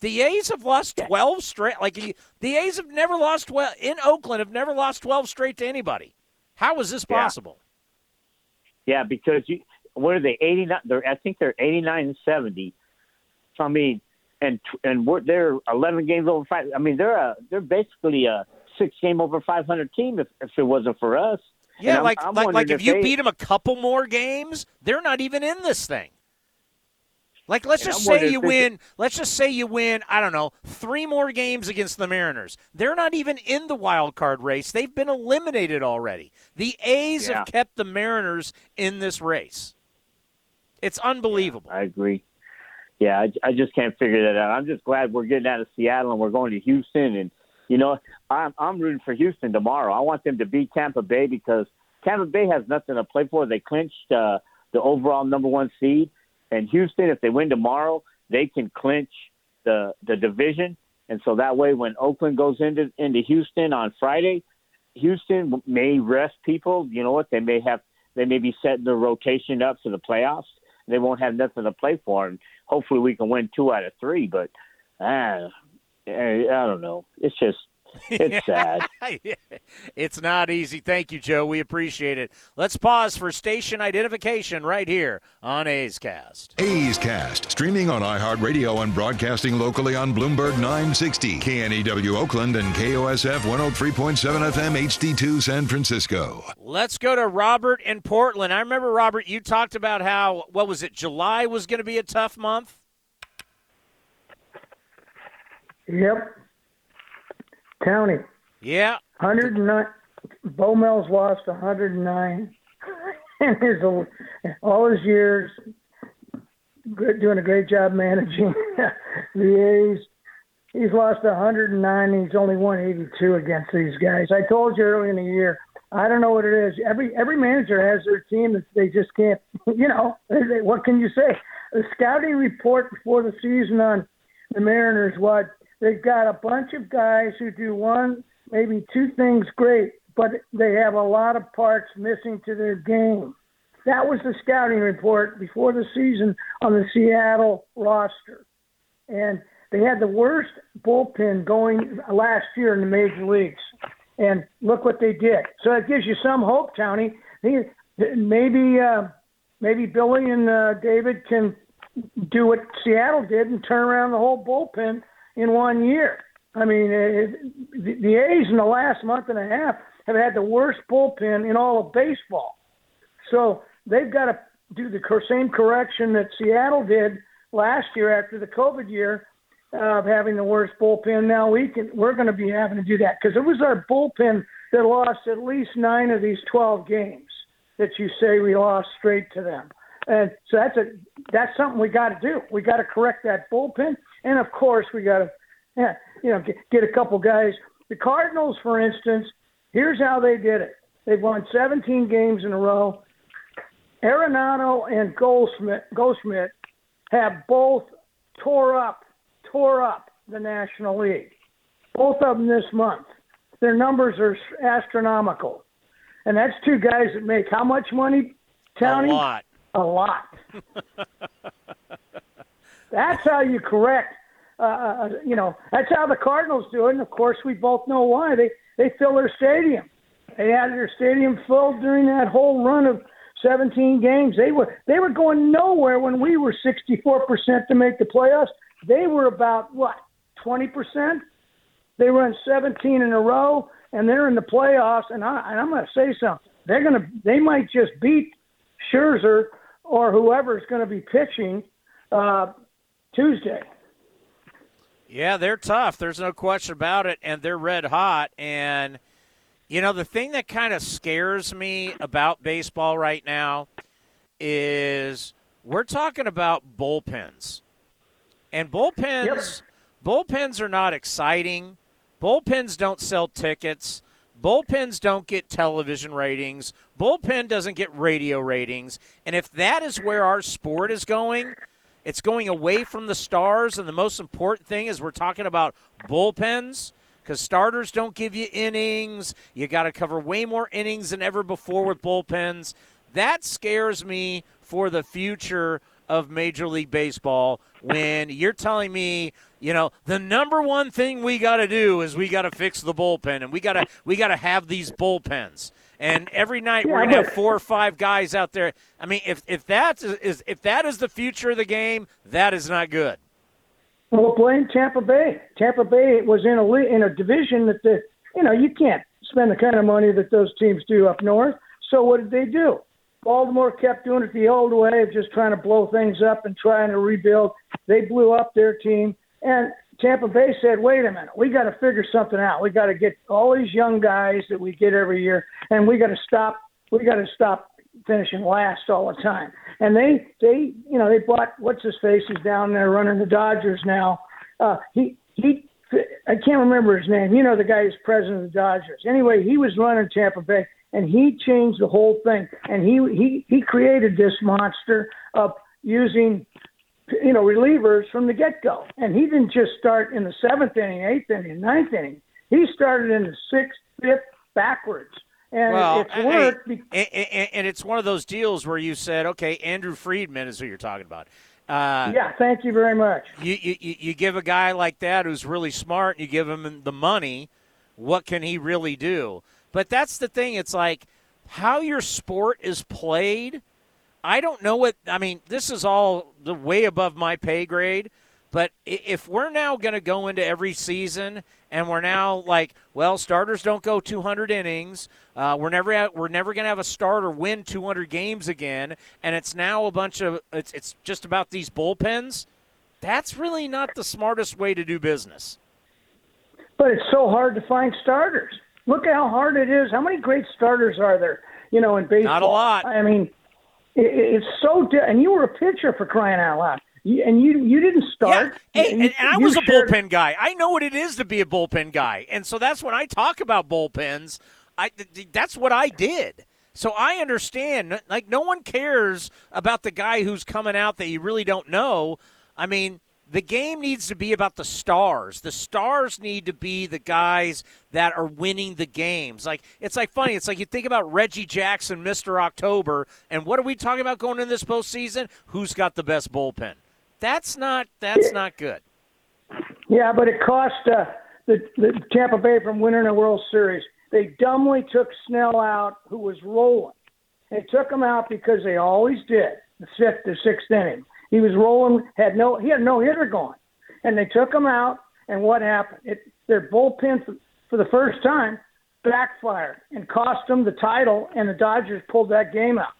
The A's have lost 12 straight. Like the A's have never lost 12 in Oakland have never lost 12 straight to anybody. How is this possible? Yeah, because you what are they eighty nine? They're I think they're eighty nine and seventy. So I mean, and and we're, they're eleven games over five. I mean, they're a they're basically a six game over five hundred team. If if it wasn't for us, Yeah, I'm- like I'm like, like wondering if you they- beat them a couple more games, they're not even in this thing. Like let's And just I'm say you win. Let's just say you win. I don't know three more games against the Mariners. They're not even in the wild card race. They've been eliminated already. The A's Yeah. have kept the Mariners in this race. It's unbelievable. I agree. Yeah, I, I just can't figure that out. I'm just glad we're getting out of Seattle and we're going to Houston. And you know, I'm I'm rooting for Houston tomorrow. I want them to beat Tampa Bay because Tampa Bay has nothing to play for. They clinched uh, the overall number one seed, and Houston, if they win tomorrow, they can clinch the the division. And so that way, when Oakland goes into into Houston on Friday, Houston may rest people. You know what? They may have they may be setting their rotation up for the playoffs. They won't have nothing to play for, and hopefully we can win two out of three. But ah, I don't know. It's just it's sad. it's not easy. Thank you, Joe. We appreciate it. Let's pause for station identification right here on A's Cast. A's Cast, streaming on iHeartRadio and broadcasting locally on Bloomberg 960, KNEW Oakland, and KOSF 103.7 FM HD2 San Francisco. Let's go to Robert in Portland. I remember, Robert, you talked about how, what was it, July was going to be a tough month? Yep. County. Yeah. 109. Bo Mel's lost 109 in his all his years. Doing a great job managing the A's. he's lost 109. He's only 182 against these guys. I told you early in the year. I don't know what it is. Every every manager has their team that they just can't. You know, what can you say? The scouting report before the season on the Mariners. What they've got a bunch of guys who do one, maybe two things great, but they have a lot of parts missing to their game. That was the scouting report before the season on the Seattle roster. And they had the worst bullpen going last year in the major leagues. And look what they did. So that gives you some hope, Tony. Maybe uh, maybe Billy and uh, David can do what Seattle did and turn around the whole bullpen in one year. I mean, it, the, the A's in the last month and a half have had the worst bullpen in all of baseball. So they've got to do the same correction that Seattle did last year after the COVID year of having the worst bullpen. Now we can we're going to be having to do that because it was our bullpen that lost at least nine of these 12 games that you say we lost straight to them. And so that's a that's something we got to do. We got to correct that bullpen, and of course we got to, you know, get, a couple guys. The Cardinals, for instance, here's how they did it. They've won 17 games in a row. Arenado and Goldschmidt, Goldschmidt have both tore up, tore up the National League. Both of them this month. Their numbers are astronomical. And that's two guys that make how much money, Tony? A lot. A lot. that's how you correct. Uh, uh, you know, that's how the Cardinals do it. And of course, we both know why. They they fill their stadium. They had their stadium filled during that whole run of 17 games. They were they were going nowhere when we were 64% to make the playoffs. They were about what 20%. They run 17 in a row, and they're in the playoffs. And, I, and I'm going to say something. They're going to they might just beat Scherzer or whoever's going to be pitching uh, Tuesday. Yeah, they're tough. There's no question about it, and they're red hot. And you know, the thing that kind of scares me about baseball right now is we're talking about bullpens. And bullpens yep. bullpens are not exciting. Bullpens don't sell tickets. Bullpens don't get television ratings. Bullpen doesn't get radio ratings. And if that is where our sport is going, it's going away from the stars. And the most important thing is we're talking about bullpens because starters don't give you innings. You got to cover way more innings than ever before with bullpens. That scares me for the future of Major League Baseball when you're telling me, you know, the number one thing we got to do is we got to fix the bullpen and we got to we got to have these bullpens. And every night yeah, we're gonna have four or five guys out there. I mean, if if that is if that is the future of the game, that is not good. Well, blame Tampa Bay. Tampa Bay was in a in a division that the you know you can't spend the kind of money that those teams do up north. So what did they do? Baltimore kept doing it the old way of just trying to blow things up and trying to rebuild. They blew up their team, and Tampa Bay said, "Wait a minute, we got to figure something out. We got to get all these young guys that we get every year, and we got to stop. We got to stop finishing last all the time. And they, they, you know, they bought what's his face is down there running the Dodgers now. Uh, he, he, I can't remember his name. You know, the guy who's president of the Dodgers. Anyway, he was running Tampa Bay, and he changed the whole thing. And he, he, he created this monster of using, you know, relievers from the get go. And he didn't just start in the seventh inning, eighth inning, ninth inning. He started in the sixth, fifth, backwards and well, it's worked. and, and, and, it's one of those deals where you said, okay, Andrew Friedman is who you're talking about. Uh, yeah, thank you very much. You, you you give a guy like that who's really smart, and you give him the money. What can he really do? But that's the thing. It's like how your sport is played. I don't know what. I mean, this is all the way above my pay grade. But if we're now going to go into every season and we're now like, well, starters don't go 200 innings. Uh, we're never we're never going to have a starter win 200 games again, and it's now a bunch of it's it's just about these bullpens. That's really not the smartest way to do business. But it's so hard to find starters. Look at how hard it is. How many great starters are there? You know, in baseball. Not a lot. I mean, it, it's so. Di- and you were a pitcher for crying out loud. You, and you you didn't start. Yeah. Hey, and, and, and I was a shared- bullpen guy. I know what it is to be a bullpen guy, and so that's when I talk about bullpens. I th- th- that's what I did. So I understand. Like no one cares about the guy who's coming out that you really don't know. I mean, the game needs to be about the stars. The stars need to be the guys that are winning the games. Like it's like funny. It's like you think about Reggie Jackson, Mister October, and what are we talking about going into this postseason? Who's got the best bullpen? That's not. That's not good. Yeah, but it cost uh, the, the Tampa Bay from winning a World Series. They dumbly took Snell out, who was rolling. They took him out because they always did. The fifth or sixth inning, he was rolling. Had no, he had no hitter going, and they took him out. And what happened? It their bullpen for, the first time backfired and cost them the title. And the Dodgers pulled that game out.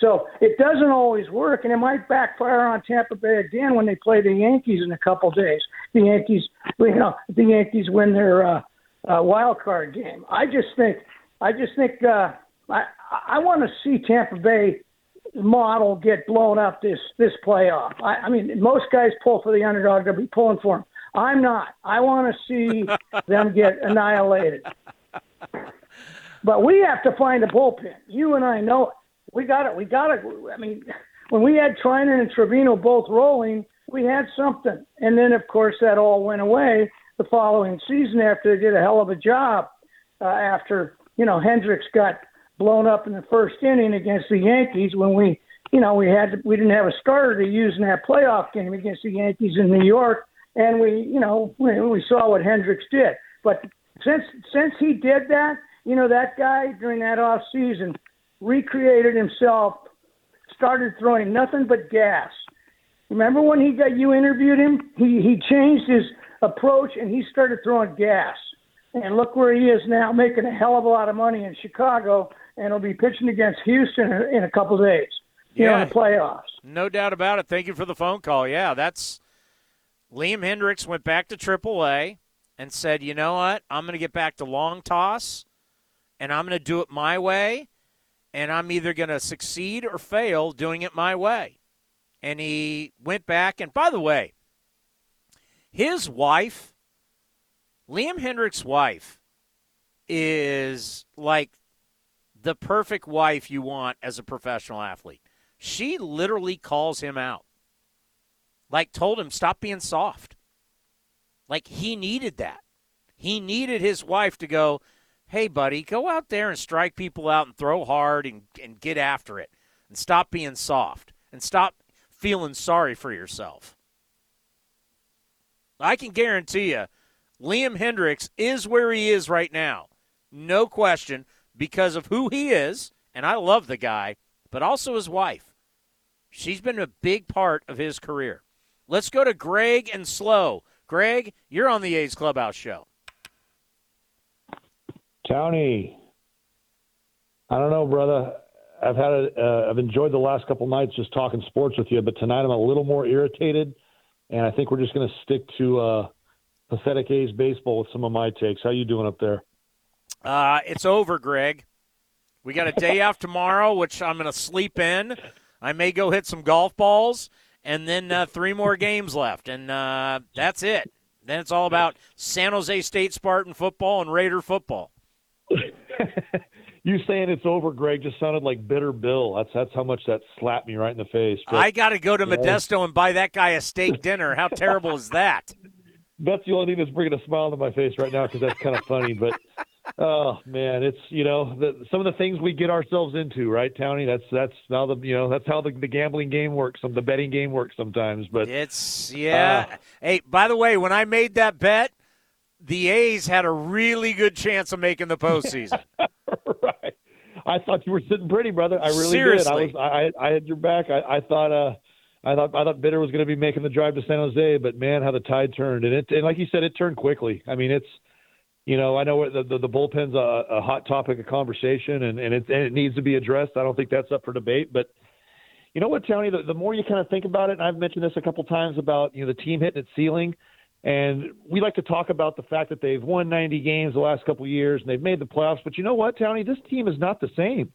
So it doesn't always work, and it might backfire on Tampa Bay again when they play the Yankees in a couple days. The Yankees, you know, the Yankees win their uh, uh, wild card game. I just think, I just think, uh, I I want to see Tampa Bay model get blown up this this playoff. I, I mean, most guys pull for the underdog; they'll be pulling for him. I'm not. I want to see them get annihilated. But we have to find a bullpen. You and I know it. We got it. We got it. I mean, when we had Treinen and Trivino both rolling, we had something. And then, of course, that all went away the following season after they did a hell of a job. Uh, after you know Hendriks got blown up in the first inning against the Yankees when we, you know, we had we didn't have a starter to use in that playoff game against the Yankees in New York, and we, you know, we, we saw what Hendriks did. But since since he did that, you know, that guy during that off season recreated himself, started throwing nothing but gas. Remember when he got you interviewed him? He he changed his approach and he started throwing gas. And look where he is now, making a hell of a lot of money in Chicago, and he'll be pitching against Houston in a couple days. You know, in the playoffs. No doubt about it. Thank you for the phone call. Yeah, that's Liam Hendriks went back to AAA and said, "You know what? I'm going to get back to long toss, and I'm going to do it my way, and I'm either going to succeed or fail doing it my way." And he went back. And by the way, his wife, Liam Hendriks' wife, is like the perfect wife you want as a professional athlete. She literally calls him out. Like, told him, stop being soft. Like, he needed that. He needed his wife to go, hey, buddy, go out there and strike people out and throw hard and, and get after it. And stop being soft. And stop feeling sorry for yourself. I can guarantee you, Liam Hendriks is where he is right now. No question, because of who he is, and I love the guy, but also his wife. She's been a big part of his career. Let's go to Greg and SLO. Greg, you're on the A's Clubhouse show. Tony, I don't know, brother. I've had a, uh, I've enjoyed the last couple nights just talking sports with you, but tonight I'm a little more irritated, and I think we're just going to stick to uh, pathetic A's baseball with some of my takes. How you doing up there? Uh, it's over, Greg. We got a day off tomorrow, which I'm going to sleep in. I may go hit some golf balls, and then uh, three more games left, and uh, that's it. Then it's all about San Jose State Spartan football and Raider football. you saying it's over, Greg, just sounded like bitter Bill. That's that's how much that slapped me right in the face. But, I got to go to Modesto and buy that guy a steak dinner. How terrible is that? That's the only thing that's bringing a smile to my face right now because that's kind of funny. But oh man, it's you know the, some of the things we get ourselves into, right, Townie? That's that's now the you know that's how the, the gambling game works, some the betting game works sometimes. But it's yeah. Uh, hey, by the way, when I made that bet, the A's had a really good chance of making the postseason. right. I thought you were sitting pretty, brother. I really Seriously. did. I was I I had your back. I, I thought uh I thought I thought Bitter was going to be making the drive to San Jose, but man, how the tide turned, and it and like you said, it turned quickly. I mean, it's you know I know the the, the bullpen's a, a hot topic of conversation, and and it and it needs to be addressed. I don't think that's up for debate, but you know what, Tony, the, the more you kind of think about it, and I've mentioned this a couple times about you know the team hitting its ceiling. And we like to talk about the fact that they've won 90 games the last couple of years and they've made the playoffs. But you know what, Tony, This team is not the same.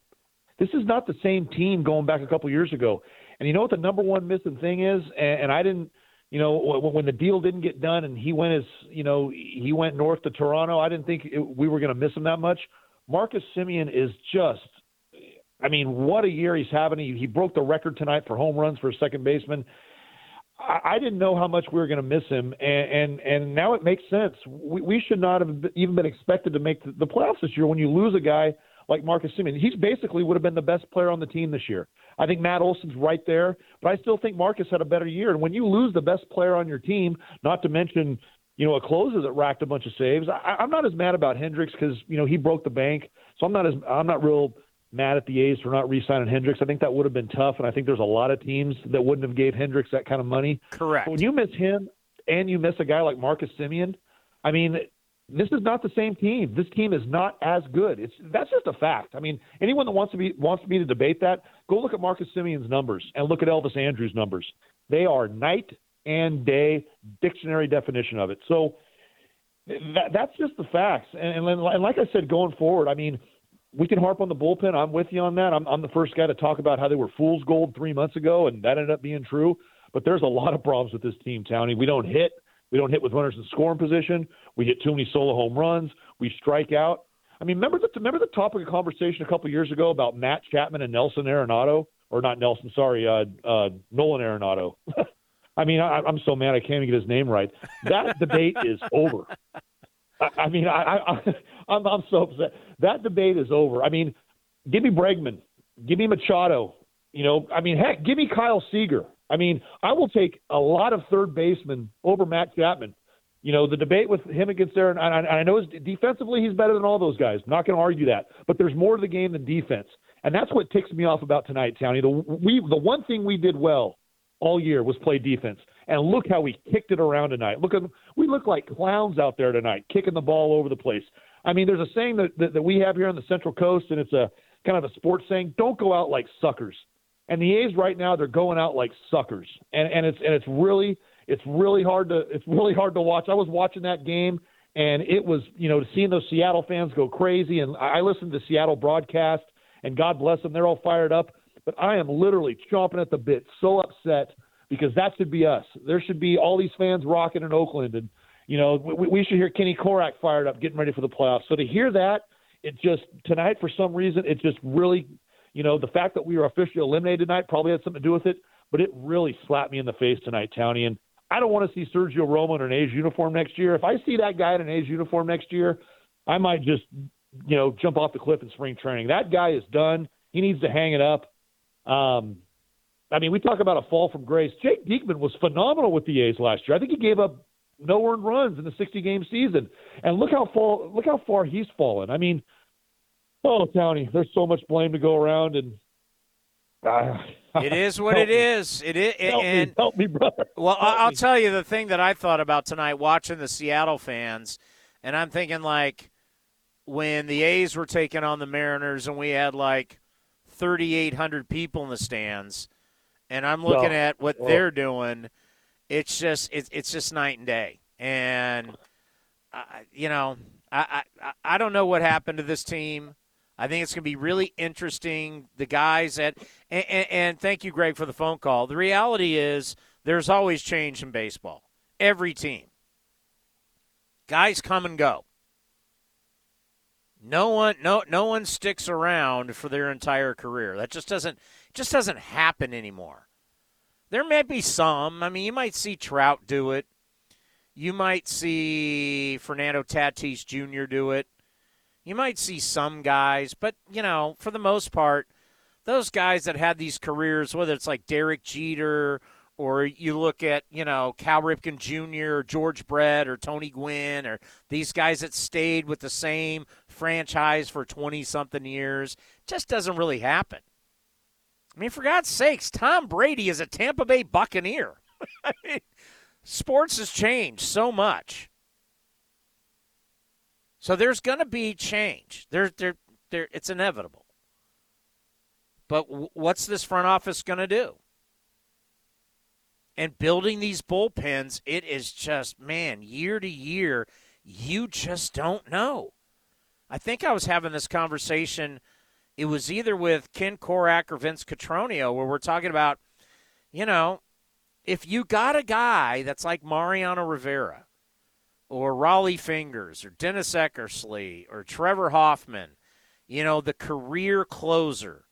This is not the same team going back a couple years ago. And you know what the number one missing thing is? And, and I didn't, you know, when the deal didn't get done and he went as, you know, he went north to Toronto, I didn't think it, we were going to miss him that much. Marcus Semien is just, I mean, what a year he's having. He, he broke the record tonight for home runs for a second baseman. I, didn't know how much we were going to miss him, and, and and now it makes sense. We, we should not have even been expected to make the playoffs this year when you lose a guy like Marcus Semien. He's basically would have been the best player on the team this year. I think Matt Olson's right there, but I still think Marcus had a better year. And when you lose the best player on your team, not to mention you know a closer that racked a bunch of saves, I, I'm not as mad about Hendriks because you know he broke the bank. So I'm not as I'm not real mad at the A's for not re-signing Hendriks. I think that would have been tough, and I think there's a lot of teams that wouldn't have gave Hendriks that kind of money. Correct. But when you miss him and you miss a guy like Marcus Semien, I mean, this is not the same team. This team is not as good. It's that's just a fact. I mean, anyone that wants to be wants me to debate that, go look at Marcus Semien's numbers and look at Elvis Andrus' numbers. They are night and day dictionary definition of it. So that, that's just the facts. And, and, and like I said, going forward, I mean, we can harp on the bullpen. I'm with you on that. I'm, I'm the first guy to talk about how they were fool's gold three months ago, and that ended up being true. But there's a lot of problems with this team, Townie. We don't hit. We don't hit with runners in scoring position. We hit too many solo home runs. We strike out. I mean, remember the remember the topic of conversation a couple years ago about Matt Chapman and Nelson Arenado, or not Nelson? Sorry, uh, uh, Nolan Arenado. I mean, I, I'm so mad I can't even get his name right. That debate is over. I, I mean, I, I, I'm, I'm so upset. That debate is over. I mean, give me Bregman, give me Machado. You know, I mean, heck, give me Kyle Seager. I mean, I will take a lot of third basemen over Matt Chapman. You know, the debate with him against Aaron, and I, I know defensively he's better than all those guys. Not going to argue that, but there's more to the game than defense, and that's what ticks me off about tonight, Townie. The we the one thing we did well all year was play defense, and look how we kicked it around tonight. Look we look like clowns out there tonight, kicking the ball over the place. I mean, there's a saying that, that, that we have here on the Central Coast, and it's a kind of a sports saying: "Don't go out like suckers." And the A's right now they're going out like suckers, and and it's and it's really it's really hard to it's really hard to watch. I was watching that game, and it was you know seeing those Seattle fans go crazy, and I listened to Seattle broadcast, and God bless them, they're all fired up. But I am literally chomping at the bit, so upset because that should be us. There should be all these fans rocking in Oakland, and you know we, we should hear Kenny Korach fired up, getting ready for the playoffs. So to hear that, it just tonight for some reason it just really you know, the fact that we were officially eliminated tonight probably had something to do with it, but it really slapped me in the face tonight, Townie. And I don't want to see Sergio Romo in an A's uniform next year. If I see that guy in an A's uniform next year, I might just, you know, jump off the cliff in spring training. That guy is done. He needs to hang it up. Um, I mean, we talk about a fall from grace. Jake Diekman was phenomenal with the A's last year. I think he gave up no earned runs in the 60 game season, and look how fall, look how far he's fallen. I mean, Oh, Tony, there's so much blame to go around, and uh, it is what it me. is. It is, help and me, help me, brother. Well, Help I'll me. tell you the thing that I thought about tonight watching the Seattle fans, and I'm thinking like when the A's were taking on the Mariners and we had like 3,800 people in the stands, and I'm looking No. at what they're doing. It's just it's it's just night and day, and I you know I, I I don't know what happened to this team. I think it's going to be really interesting. The guys at and, and, and thank you, Greg, for the phone call. The reality is there's always change in baseball. Every team, guys come and go. No one, no, no one sticks around for their entire career. That just doesn't, just doesn't happen anymore. There may be some. I mean, you might see Trout do it. You might see Fernando Tatis Jr. do it. You might see some guys, but you know, for the most part, those guys that had these careers, whether it's like Derek Jeter or you look at, you know, Cal Ripken Jr. or George Brett or Tony Gwynn or these guys that stayed with the same franchise for 20 something years, just doesn't really happen. I mean, for God's sakes, Tom Brady is a Tampa Bay Buccaneer. I mean, sports has changed so much. So there's going to be change. There, there, there. It's inevitable. But w- what's this front office going to do? And building these bullpens, it is just man, year to year, you just don't know. I think I was having this conversation. It was either with Ken Korach or Vince Cotroneo, where we're talking about you know, if you got a guy that's like Mariano Rivera or Rollie Fingers or Dennis Eckersley or Trevor Hoffman, you know, the career closer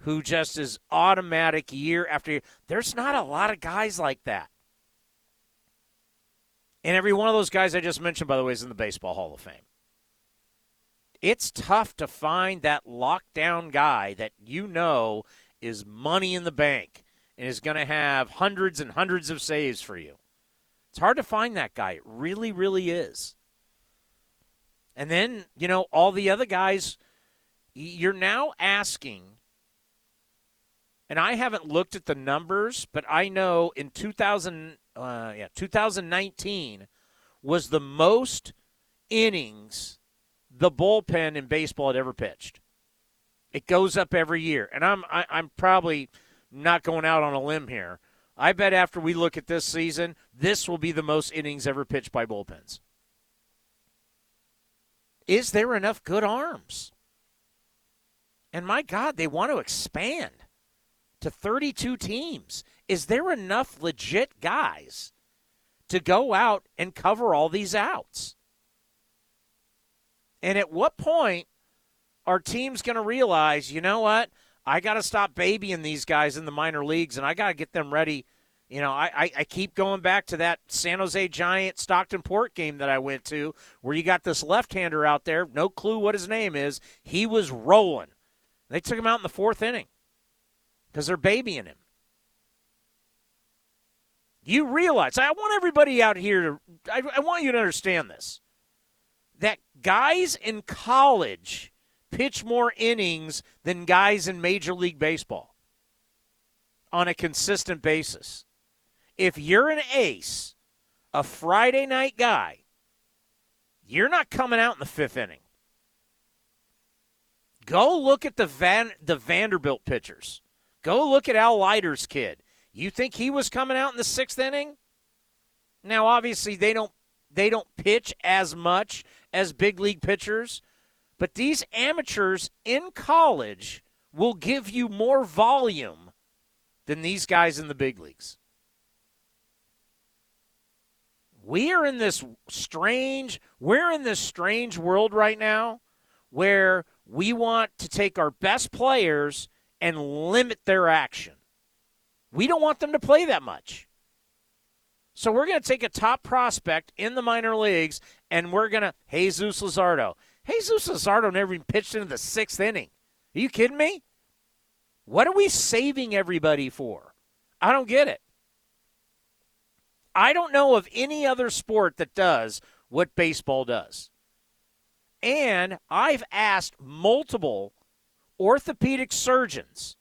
who just is automatic year after year, there's not a lot of guys like that. And every one of those guys I just mentioned, by the way, is in the Baseball Hall of Fame. It's tough to find that lockdown guy that you know is money in the bank and is going to have hundreds and hundreds of saves for you. It's hard to find that guy. It really, really is. And then, you know, all the other guys, you're now asking, and I haven't looked at the numbers, but I know in 2000, uh, yeah, 2019 was the most innings the bullpen in baseball had ever pitched. It goes up every year, and I'm I, am i am probably not going out on a limb here. I bet after we look at this season, this will be the most innings ever pitched by bullpens. Is there enough good arms? And my God, they want to expand to 32 teams. Is there enough legit guys to go out and cover all these outs? And at what point are teams going to realize, you know what? I got to stop babying these guys in the minor leagues, and I got to get them ready. You know, I, I, I, keep going back to that San Jose Giant Stockton Port game that I went to, where you got this left-hander out there, no clue what his name is. He was rolling. They took him out in the fourth inning because they're babying him. You realize, I want everybody out here to, I, I want you to understand this, that guys in college pitch more innings than guys in Major League Baseball on a consistent basis. If you're an ace, a Friday night guy, you're not coming out in the fifth inning. Go look at the Van, the Vanderbilt pitchers. Go look at Al Leiter's kid. You think he was coming out in the sixth inning? Now, obviously, they don't they don't pitch as much as big league pitchers, but these amateurs in college will give you more volume than these guys in the big leagues. We are in this strange, we're in this strange world right now where we want to take our best players and limit their action. We don't want them to play that much. So we're going to take a top prospect in the minor leagues and we're going to, Jesus Luzardo. Jesus Luzardo never even pitched into the sixth inning. Are you kidding me? What are we saving everybody for? I don't get it. I don't know of any other sport that does what baseball does. And I've asked multiple orthopedic surgeons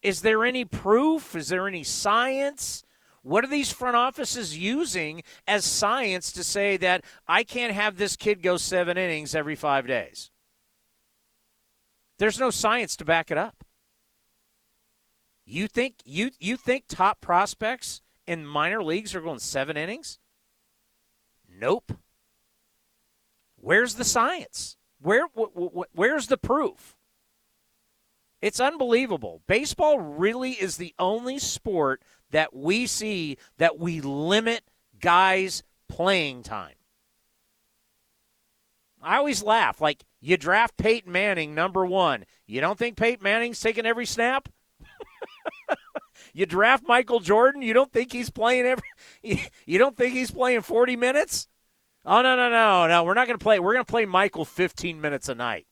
is there any proof? Is there any science? What are these front offices using as science to say that I can't have this kid go seven innings every five days? There's no science to back it up. You think you you think top prospects in minor leagues are going seven innings? Nope. Where's the science? Where wh- wh- where's the proof? It's unbelievable. Baseball really is the only sport that we see that we limit guys' playing time. I always laugh. Like, you draft Peyton Manning, number one. You don't think Peyton Manning's taking every snap? you draft Michael Jordan, you don't think he's playing every you don't think he's playing 40 minutes? Oh no, no, no. No, we're not going to play. We're going to play Michael 15 minutes a night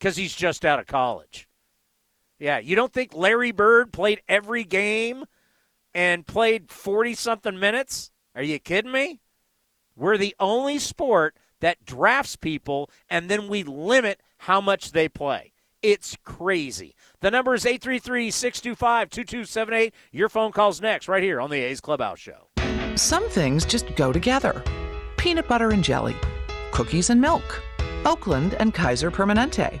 cuz he's just out of college. Yeah, you don't think Larry Bird played every game and played 40 something minutes? Are you kidding me? We're the only sport that drafts people and then we limit how much they play. It's crazy. The number is 833 625 2278. Your phone call's next, right here on the A's Clubhouse Show. Some things just go together peanut butter and jelly, cookies and milk, Oakland and Kaiser Permanente.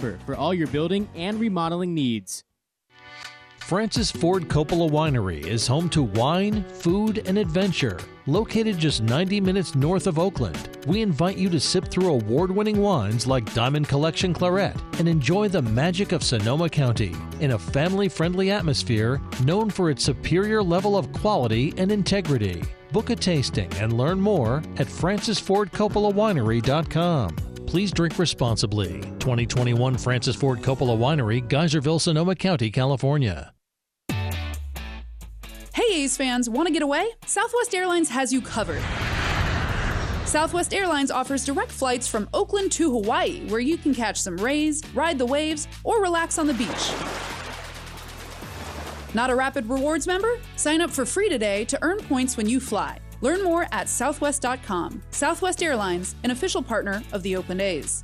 for all your building and remodeling needs. Francis Ford Coppola Winery is home to wine, food, and adventure. Located just 90 minutes north of Oakland, we invite you to sip through award winning wines like Diamond Collection Claret and enjoy the magic of Sonoma County in a family friendly atmosphere known for its superior level of quality and integrity. Book a tasting and learn more at francisfordcoppolawinery.com. Please drink responsibly. 2021 Francis Ford Coppola Winery, Geyserville, Sonoma County, California. Hey A's fans, want to get away? Southwest Airlines has you covered. Southwest Airlines offers direct flights from Oakland to Hawaii, where you can catch some rays, ride the waves, or relax on the beach. Not a Rapid Rewards member? Sign up for free today to earn points when you fly. Learn more at southwest.com. Southwest Airlines, an official partner of the Oakland A's.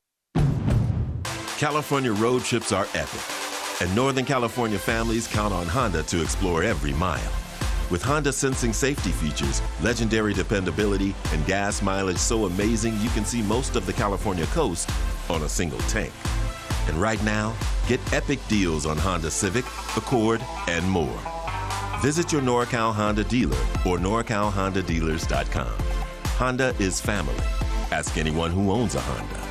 California road trips are epic, and Northern California families count on Honda to explore every mile. With Honda sensing safety features, legendary dependability, and gas mileage so amazing you can see most of the California coast on a single tank. And right now, get epic deals on Honda Civic, Accord, and more. Visit your NorCal Honda dealer or NorCalHondaDealers.com. Honda is family. Ask anyone who owns a Honda.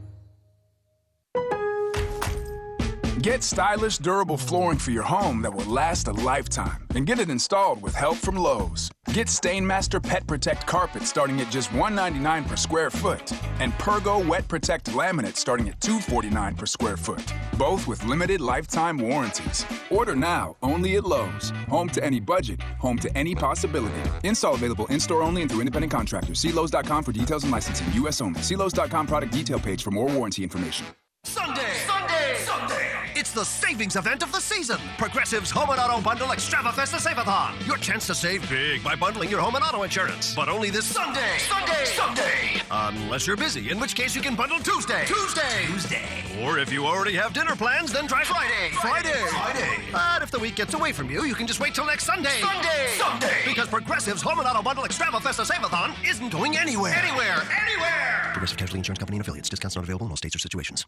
Get stylish, durable flooring for your home that will last a lifetime and get it installed with help from Lowe's. Get Stainmaster Pet Protect carpet starting at just 199 per square foot and Pergo Wet Protect laminate starting at 249 per square foot, both with limited lifetime warranties. Order now only at Lowe's. Home to any budget, home to any possibility. Install available in-store only and through independent contractors. See Lowe's.com for details and licensing. U.S. only. See Lowe's.com product detail page for more warranty information. Sunday! It's the savings event of the season. Progressive's Home and Auto Bundle Extravafesta Save-a-thon. Your chance to save big by bundling your home and auto insurance. But only this Sunday! Sunday! Sunday! Unless you're busy, in which case you can bundle Tuesday. Tuesday! Tuesday! Or if you already have dinner plans, then try Friday. Friday! Friday! But if the week gets away from you, you can just wait till next Sunday. Sunday! Sunday! Because Progressive's Home and Auto Bundle Extravafesta Save-a-thon isn't going anywhere. Anywhere! Anywhere! Progressive Casualty Insurance Company and affiliates. Discounts not available in all states or situations.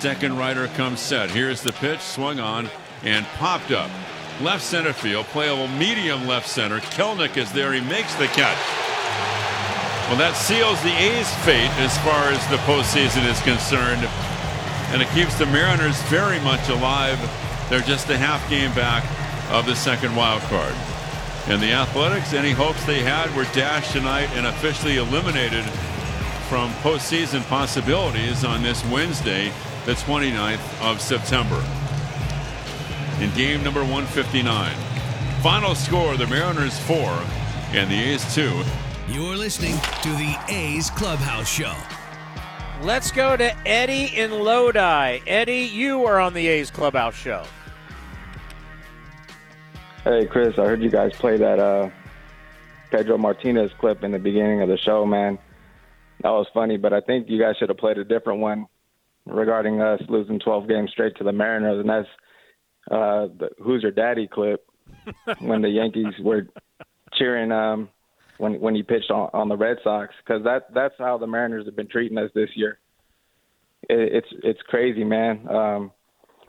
Steckenrider comes set. Here's the pitch, swung on and popped up. Left center field, playable medium left center. Kelenic is there. He makes the catch. Well, that seals the A's fate as far as the postseason is concerned. And it keeps the Mariners very much alive They're just a half game back of the second wild card. And the Athletics, any hopes they had were dashed tonight and officially eliminated from postseason possibilities on this Wednesday, the 29th of September. In game number 159. Final score the Mariners 4 and the A's 2. You're listening to the A's Clubhouse Show. Let's go to Eddie in Lodi. Eddie, you are on the A's Clubhouse Show. Hey, Chris, I heard you guys play that uh, Pedro Martinez clip in the beginning of the show, man. That was funny, but I think you guys should have played a different one regarding us losing 12 games straight to the Mariners, and that's uh, the "Who's Your Daddy" clip when the Yankees were cheering um, when when he pitched on, on the Red Sox, because that that's how the Mariners have been treating us this year. It, it's it's crazy, man. Um,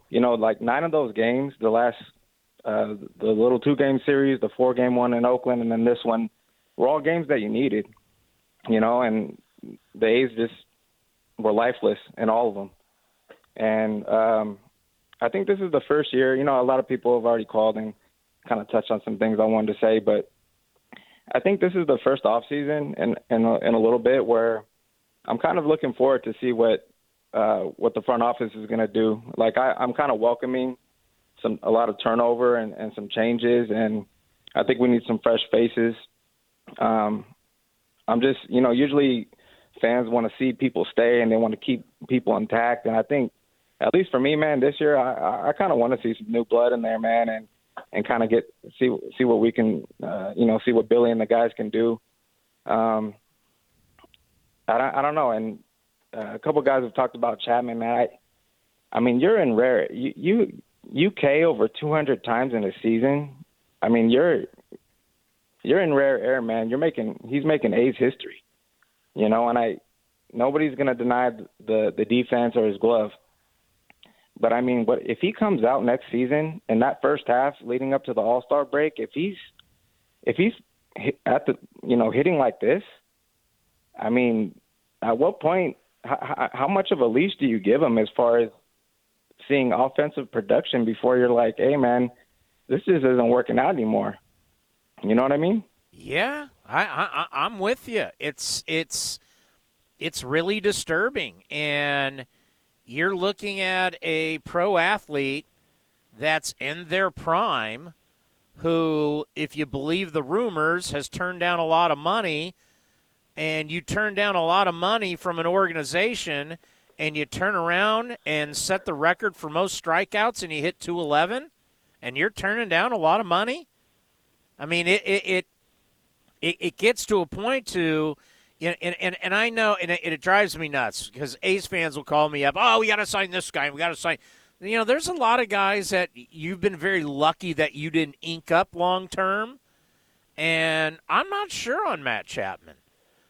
you know, like nine of those games, the last uh, the little two game series, the four game one in Oakland, and then this one, were all games that you needed. You know, and the A's just were lifeless in all of them. And um, I think this is the first year. You know, a lot of people have already called and kind of touched on some things I wanted to say, but I think this is the first off season in in a, in a little bit where I'm kind of looking forward to see what uh, what the front office is going to do. Like I, I'm kind of welcoming some a lot of turnover and, and some changes, and I think we need some fresh faces. Um, I'm just you know usually fans want to see people stay and they want to keep people intact, and I think at least for me, man, this year I, I kind of want to see some new blood in there, man, and and kind of get see see what we can, uh, you know, see what Billy and the guys can do. Um, I don't, I don't know, and uh, a couple guys have talked about Chapman, man. I, I mean, you're in rare. You you you K over 200 times in a season. I mean, you're you're in rare air, man. You're making he's making A's history, you know. And I nobody's gonna deny the the defense or his glove. But I mean, what if he comes out next season in that first half leading up to the All Star break? If he's if he's at the you know hitting like this, I mean, at what point? How, how much of a leash do you give him as far as seeing offensive production before you're like, hey man, this just isn't working out anymore? You know what I mean? Yeah, I, I I'm with you. It's it's it's really disturbing and you're looking at a pro athlete that's in their prime who, if you believe the rumors, has turned down a lot of money. And you turn down a lot of money from an organization and you turn around and set the record for most strikeouts and you hit 211 and you're turning down a lot of money. I mean, it, it, it, it gets to a point to and, and, and I know, and it, it drives me nuts because A's fans will call me up. Oh, we got to sign this guy. We got to sign. You know, there's a lot of guys that you've been very lucky that you didn't ink up long term, and I'm not sure on Matt Chapman.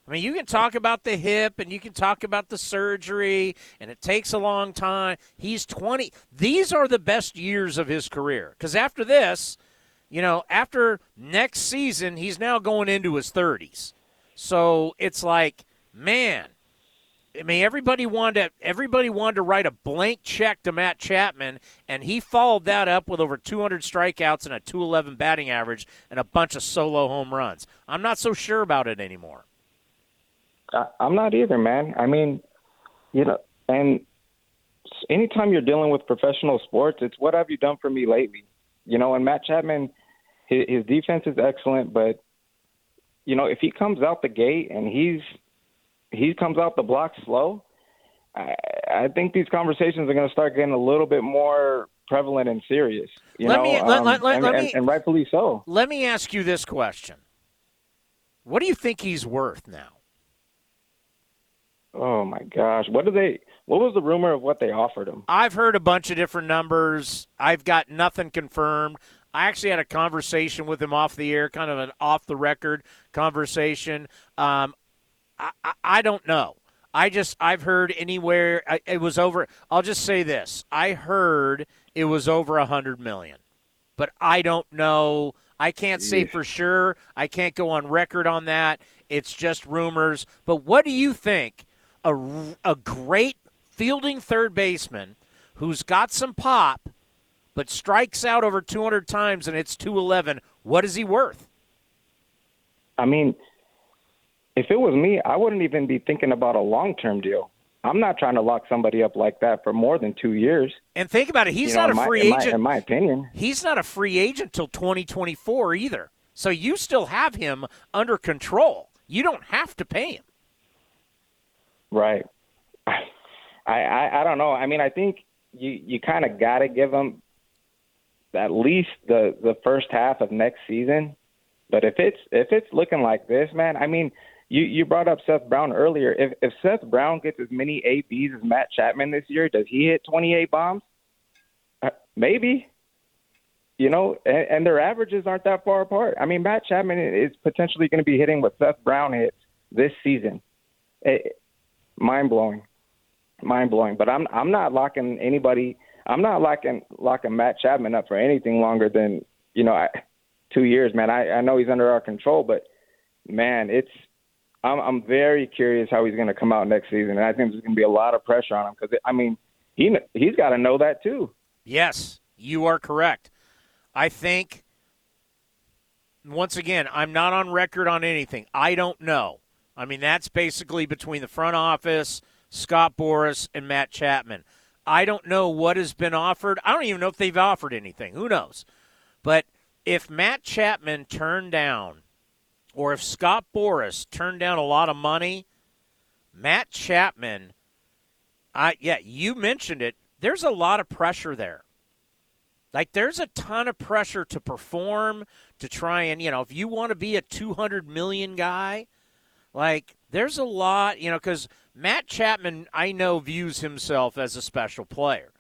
I mean, you can talk about the hip and you can talk about the surgery, and it takes a long time. He's 20. These are the best years of his career because after this, you know, after next season, he's now going into his 30s. So it's like, man, I mean, everybody wanted to, everybody wanted to write a blank check to Matt Chapman, and he followed that up with over 200 strikeouts and a 211 batting average and a bunch of solo home runs. I'm not so sure about it anymore. I'm not either, man. I mean, you know, and anytime you're dealing with professional sports, it's what have you done for me lately? You know, and Matt Chapman, his, his defense is excellent, but you know, if he comes out the gate and he's he comes out the block slow, I, I think these conversations are going to start getting a little bit more prevalent and serious. You let know, me, um, let, let, let, and, let and, and rightfully so. Let me ask you this question: What do you think he's worth now? Oh my gosh, what do they? What was the rumor of what they offered him? I've heard a bunch of different numbers. I've got nothing confirmed. I actually had a conversation with him off the air, kind of an off the record conversation. Um, I, I, I don't know. I just I've heard anywhere it was over. I'll just say this: I heard it was over a hundred million, but I don't know. I can't say for sure. I can't go on record on that. It's just rumors. But what do you think? A, a great fielding third baseman who's got some pop but strikes out over 200 times and it's 211. What is he worth? I mean, if it was me, I wouldn't even be thinking about a long term deal. I'm not trying to lock somebody up like that for more than two years. And think about it, he's You not in a my- free in my- agent. in my opinion. He's not a free agent till 2024 either. So you still have him under control. You don't have to pay him. Right. I I, I don't know. I mean, I think you you kind of got to give them at least the the first half of next season. But if it's if it's looking like this, man, I mean, you you brought up Seth Brown earlier. If if Seth Brown gets as many ABs as Matt Chapman this year, does he hit 28 bombs? Uh, maybe. You know, and, and their averages aren't that far apart. I mean, Matt Chapman is potentially going to be hitting what Seth Brown hits this season. It, mind blowing, mind blowing. But I'm I'm not locking anybody. I'm not locking locking Matt Chapman up for anything longer than you know I, two years, man. I I know he's under our control, but man, it's I'm I'm very curious how he's going to come out next season, and I think there's going to be a lot of pressure on him because I mean he he's got to know that too. Yes, you are correct. I think, once again, I'm not on record on anything. I don't know. I mean, that's basically between the front office, Scott Boras, and Matt Chapman. I don't know what has been offered. I don't even know if they've offered anything. Who knows? But if Matt Chapman turned down, or if Scott Boras turned down a lot of money, Matt Chapman, I yeah, you mentioned it. There's a lot of pressure there. Like there's a ton of pressure to perform, to try and, you know, if you want to be a 200 million guy, like there's a lot, you know, cuz Matt Chapman I know views himself as a special player.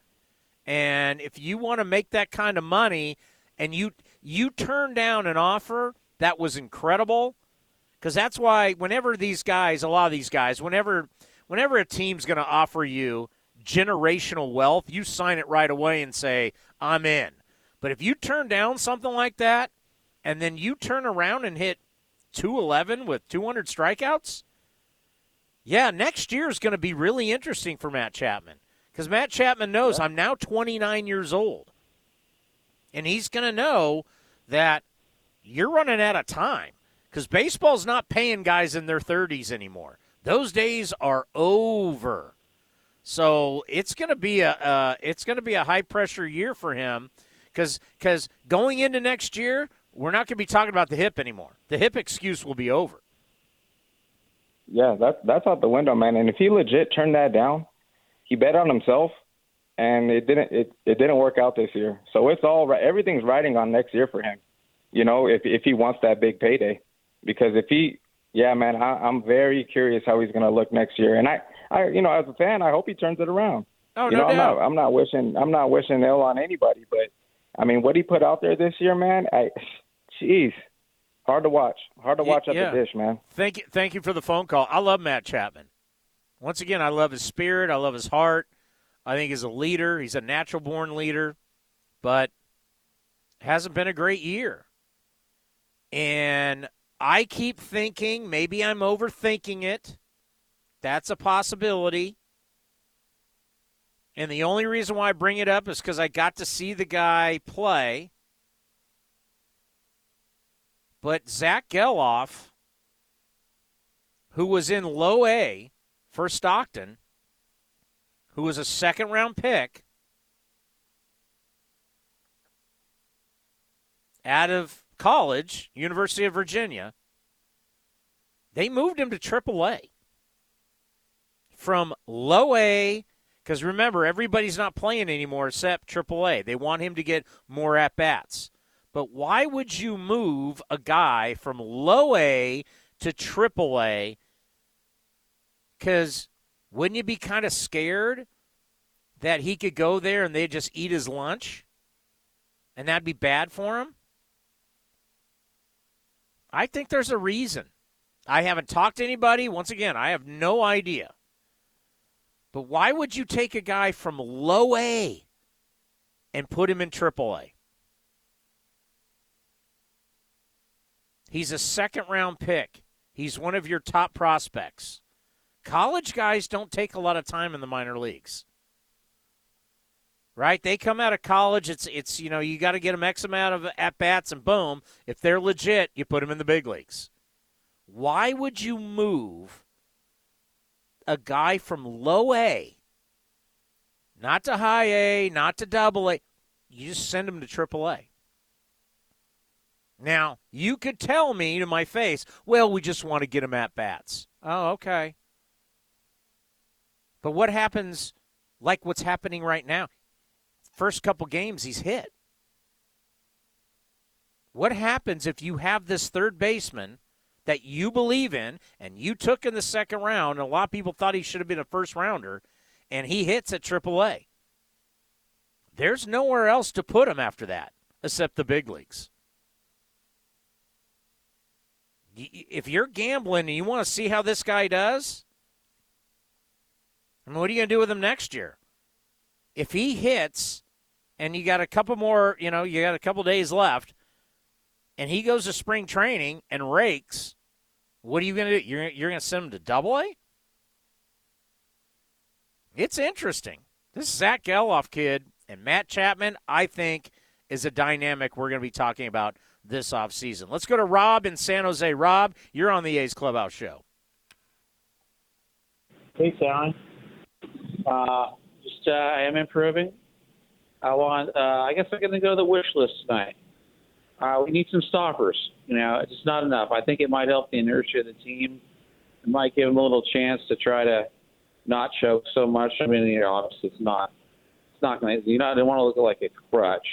And if you want to make that kind of money and you you turn down an offer that was incredible cuz that's why whenever these guys, a lot of these guys, whenever whenever a team's going to offer you generational wealth, you sign it right away and say, I'm in. But if you turn down something like that and then you turn around and hit 211 with 200 strikeouts, yeah, next year is going to be really interesting for Matt Chapman because Matt Chapman knows I'm now 29 years old. And he's going to know that you're running out of time because baseball's not paying guys in their 30s anymore. Those days are over. So it's going to be a uh, it's going to be a high pressure year for him because because going into next year we're not going to be talking about the hip anymore. The hip excuse will be over. Yeah, that's that's out the window, man. And if he legit turned that down, he bet on himself, and it didn't it, it didn't work out this year. So it's all right. Everything's riding on next year for him. You know, if if he wants that big payday, because if he, yeah, man, I, I'm very curious how he's going to look next year. And I, I, you know, as a fan, I hope he turns it around. Oh, you no know, I'm doubt. not I'm not wishing I'm not wishing ill on anybody, but I mean, what he put out there this year, man, I, jeez, hard to watch. Hard to watch up yeah. the dish, man. Thank you, thank you for the phone call. I love Matt Chapman. Once again, I love his spirit. I love his heart. I think he's a leader. He's a natural born leader, but hasn't been a great year. And I keep thinking maybe I'm overthinking it. That's a possibility. And the only reason why I bring it up is because I got to see the guy play. But Zack Gelof, who was in low A for Stockton, who was a second round pick out of college, University of Virginia, they moved him to AAA from low A. Because remember, everybody's not playing anymore except AAA. They want him to get more at bats. But why would you move a guy from low A to triple A? Because wouldn't you be kind of scared that he could go there and they'd just eat his lunch? And that'd be bad for him? I think there's a reason. I haven't talked to anybody. Once again, I have no idea. But why would you take a guy from low A and put him in triple A? He's a second round pick. He's one of your top prospects. College guys don't take a lot of time in the minor leagues. right? They come out of college. It's it's you know you got to get them X amount of at bats, and boom, if they're legit, you put them in the big leagues. Why would you move a guy from low A, not to high A, not to double A? You just send him to triple A. Now, you could tell me to my face, well, we just want to get him at bats. Oh, okay. But what happens, like what's happening right now? First couple games, he's hit. What happens if you have this third baseman that you believe in and you took in the second round, and a lot of people thought he should have been a first rounder, and he hits at AAA? There's nowhere else to put him after that except the big leagues. If you're gambling and you want to see how this guy does, I mean, what are you going to do with him next year? If he hits and you got a couple more, you know, you got a couple days left, and he goes to spring training and rakes, what are you going to do? You're, you're going to send him to double A? It's interesting. This Zack Gelof kid and Matt Chapman, I think, is a dynamic we're going to be talking about this offseason. Let's go to Rob in San Jose. Rob, you're on the A's Clubhouse Show. Hey, Alan. Uh, just uh, I am improving. I want. Uh, I guess I'm going to go to the wish list tonight. Uh, we need some stoppers. You know, it's just not enough. I think it might help the inertia of the team. It might give them a little chance to try to not choke so much. I mean, you know, obviously it's not. It's not going to. You know, they want to look like a crutch.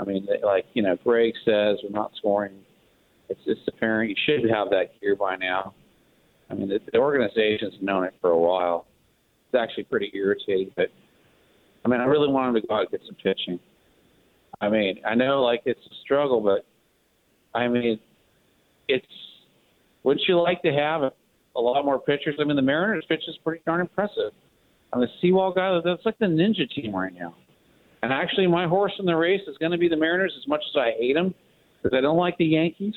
I mean, like you know, Greg says we're not scoring. It's just apparent you should have that gear by now. I mean, the, the organization's known it for a while. It's actually pretty irritating, but I mean, I really want him to go out and get some pitching. I mean, I know like it's a struggle, but I mean, it's wouldn't you like to have a, a lot more pitchers? I mean, the Mariners pitch is pretty darn impressive. I'm the Sewald guy. That's like the ninja team right now. And actually, my horse in the race is going to be the Mariners as much as I hate them because I don't like the Yankees.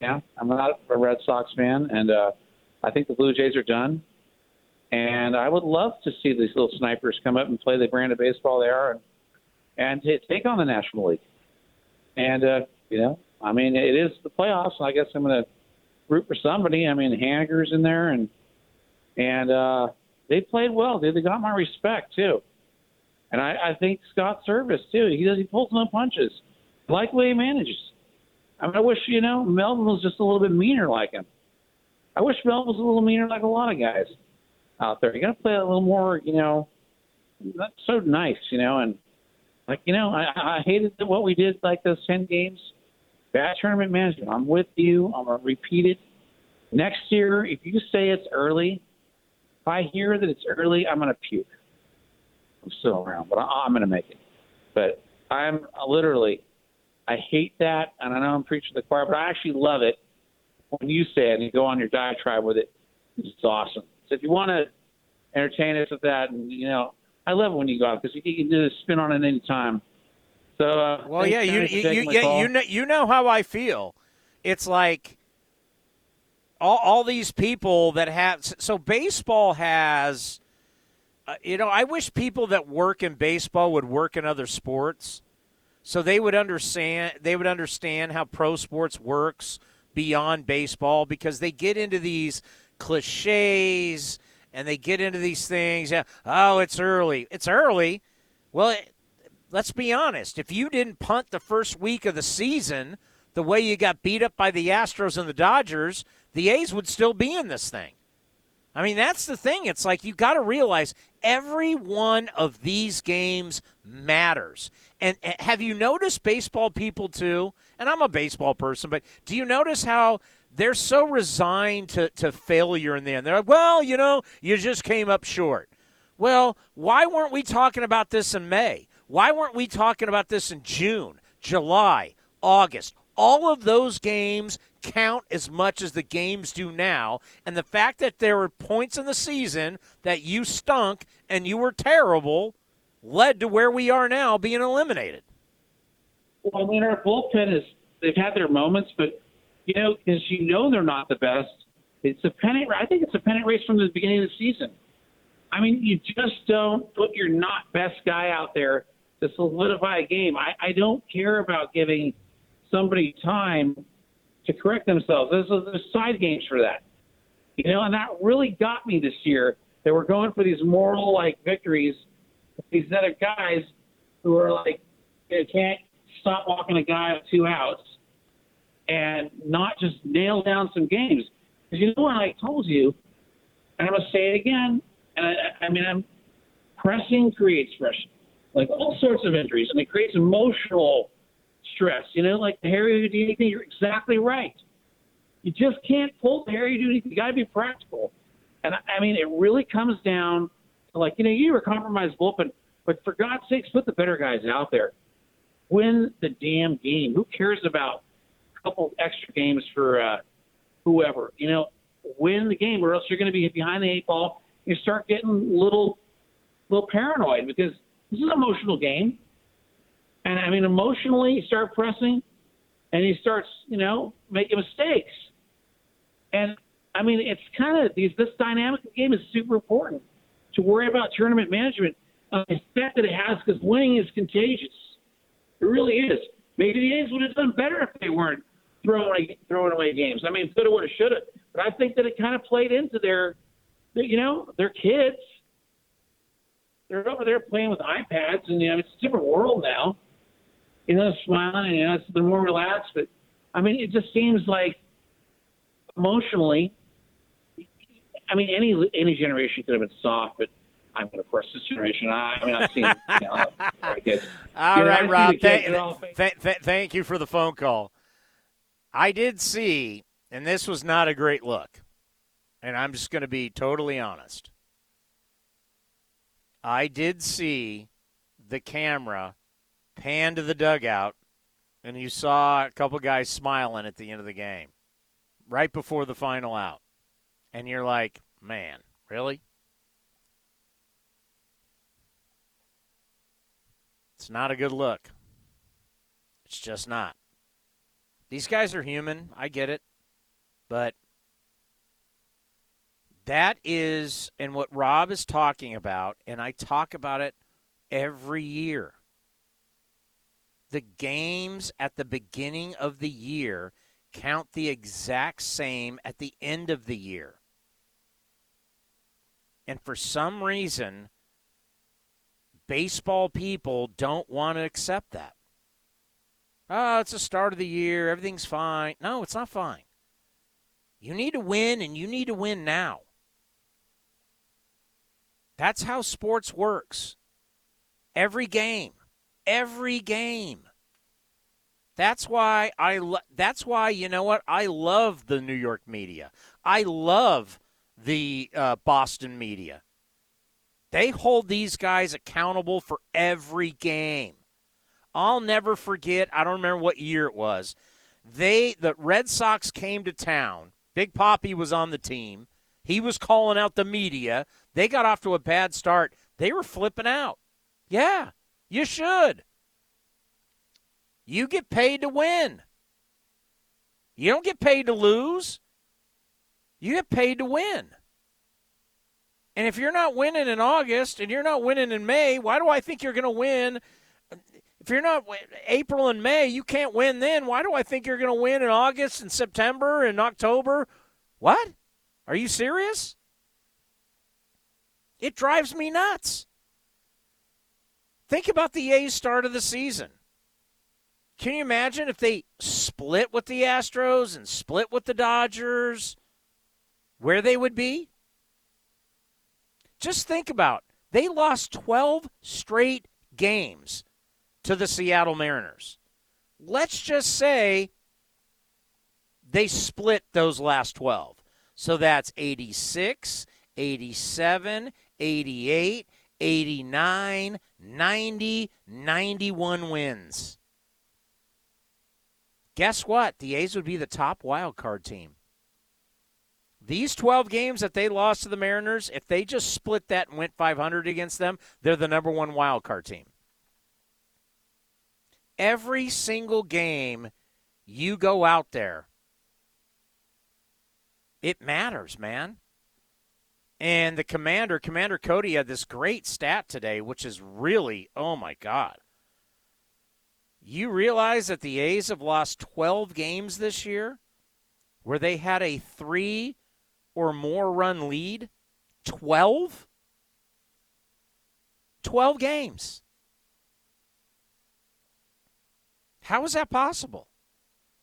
Yeah, I'm not a Red Sox fan, and uh, I think the Blue Jays are done. And I would love to see these little snipers come up and play the brand of baseball they are and, and t- take on the National League. And, uh, you know, I mean, it is the playoffs, and I guess I'm going to root for somebody. I mean, Haniger's in there, and and uh, they played well. They, they got my respect, too. And I, I think Scott Servais too. He does he pulls no punches. I like the way he manages. I mean, I wish you know Melvin was just a little bit meaner like him. I wish Melvin was a little meaner like a lot of guys out there. You got to play a little more, you know, not so nice, you know. And like you know, I, I hated what we did like those ten games. Bad tournament management. I'm with you. I'm gonna repeat it next year. If you say it's early, if I hear that it's early, I'm gonna puke. I'm still around, but I, I'm going to make it. But I'm literally, I hate that, and I know I'm preaching the choir, but I actually love it when you say it and you go on your diatribe with it. It's awesome. So if you want to entertain us with that, and you know, I love it when you go out because you can do a spin on it any time. So uh, well, yeah, you you you, yeah, you know you know how I feel. It's like all all these people that have so baseball has uh, you know, I wish people that work in baseball would work in other sports, so they would understand. They would understand how pro sports works beyond baseball because they get into these cliches and they get into these things. Yeah, oh, it's early. It's early. Well, it, let's be honest. If you didn't punt the first week of the season the way you got beat up by the Astros and the Dodgers, the A's would still be in this thing. I mean, that's the thing. It's like you got to realize every one of these games matters. And have you noticed baseball people too? And I'm a baseball person, but do you notice how they're so resigned to, to failure in the end? They're like, well, you know, you just came up short. Well, why weren't we talking about this in May? Why weren't we talking about this in June, July, August? All of those games count as much as the games do now. And the fact that there were points in the season that you stunk and you were terrible led to where we are now being eliminated. Well, I mean, our bullpen is, they've had their moments, but, you know, because you know they're not the best. It's a pennant, I think it's a pennant race from the beginning of the season. I mean, you just don't put your not best guy out there to solidify a game. I, I don't care about giving somebody time to correct themselves. There's, there's side games for that. You know, and that really got me this year. That we're going for these moral like victories. These other guys who are like, they can't stop walking a guy with two outs and not just nail down some games. Because you know what I told you, and I'm gonna say it again. And I, I mean, I'm pressing creates pressure, like all sorts of injuries, and it creates emotional stress. You know, like the Harry Houdini thing. You're exactly right. You just can't pull the Harry Houdini. You got to be practical. And I, mean, it really comes down to like, you know, you were a compromised bullpen, but for God's sakes, put the better guys out there. Win the damn game. Who cares about a couple extra games for uh, whoever? You know, win the game, or else you're going to be behind the eight ball. You start getting a little, little paranoid because this is an emotional game. And I mean, emotionally, you start pressing, and he starts, you know, making mistakes. And I mean, it's kind of these this dynamic of the game is super important to worry about tournament management. Uh, the fact that it has because winning is contagious. It really is. Maybe the A's would have done better if they weren't throwing away, throwing away games. I mean, coulda, woulda, shoulda. But I think that it kind of played into their, their, you know, their kids. They're over there playing with iPads, and you know, it's a different world now. You know, smiling, you know, they're more relaxed. But I mean, it just seems like emotionally, I mean, any any generation could have been soft, but I'm going to press this generation. I, mean, I've seen. You know. All You know, right, Rob. the kids, Th- they're all th- th- thank you for the phone call. I did see, and this was not a great look, and I'm just going to be totally honest. I did see the camera pan to the dugout, and you saw a couple guys smiling at the end of the game, right before the final out. And you're like, man, really? It's not a good look. It's just not. These guys are human. I get it. But that is, and what Rob is talking about, and I talk about it every year. The games at the beginning of the year count the exact same at the end of the year. And for some reason, baseball people don't want to accept that. Oh, it's the start of the year. Everything's fine. No, it's not fine. You need to win, and you need to win now. That's how sports works. Every game, every game. That's why I. Lo- that's why you know what I love the New York media. I love the uh, Boston media. They hold these guys accountable for every game. I'll never forget. I don't remember what year it was. They the Red Sox came to town. Big Poppy was on the team. He was calling out the media. They got off to a bad start. They were flipping out. Yeah, you should. You get paid to win. You don't get paid to lose. You get paid to win. And if you're not winning in August and you're not winning in May, why do I think you're going to win? If you're not April and May, you can't win then. Why do I think you're going to win in August and September and October? What? Are you serious? It drives me nuts. Think about the A's start of the season. Can you imagine if they split with the Astros and split with the Dodgers, where they would be? Just think about they lost 12 straight games to the Seattle Mariners. Let's just say they split those last 12. So that's 86, 87, 88, 89, 90, 91 wins. Guess what? The A's would be the top wild card team. These 12 games that they lost to the Mariners, if they just split that and went 500 against them, they're the number one wild card team. Every single game you go out there, it matters, man. And the commander, Commander Cody, had this great stat today, which is really, oh my God. You realize that the A's have lost 12 games this year where they had a three or more run lead? 12? 12 games. How is that possible?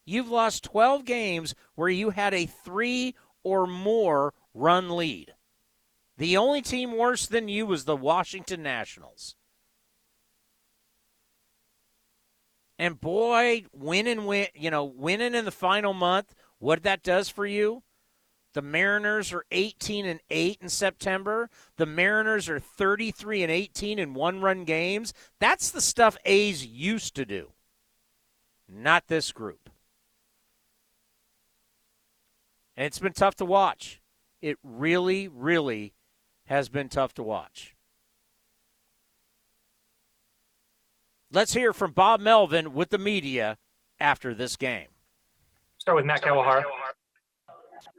You've lost 12 games where you had a three or more run lead. The only team worse than you was the Washington Nationals. And boy, winning win, you know, winning in the final month, what that does for you? The Mariners are 18 and 8 in September. The Mariners are 33 and 18 in one-run games. That's the stuff A's used to do. Not this group. And it's been tough to watch. It really, really has been tough to watch. Let's hear from Bob Melvin with the media after this game. Start with Matt Kawahara.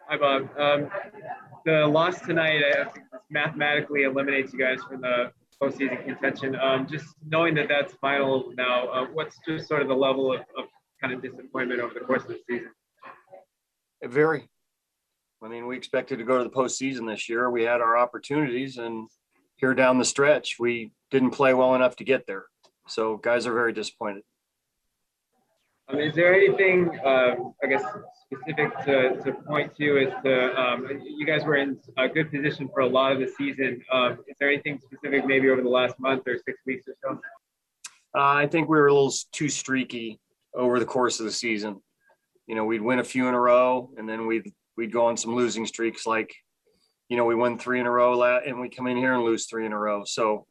Hi, Bob. Um, the loss tonight, mathematically eliminates you guys from the postseason contention. Um, just knowing that that's final now, uh, what's just sort of the level of, of kind of disappointment over the course of the season? Very. I mean, we expected to go to the postseason this year. We had our opportunities, and here down the stretch, we didn't play well enough to get there. So, guys are very disappointed. Um, is there anything, uh, I guess, specific to, to point to as to um, you guys were in a good position for a lot of the season? Um, is there anything specific maybe over the last month or six weeks or so? Uh, I think we were a little too streaky over the course of the season. You know, we'd win a few in a row, and then we'd we'd go on some losing streaks. Like, you know, we win three in a row, and we come in here and lose three in a row. So,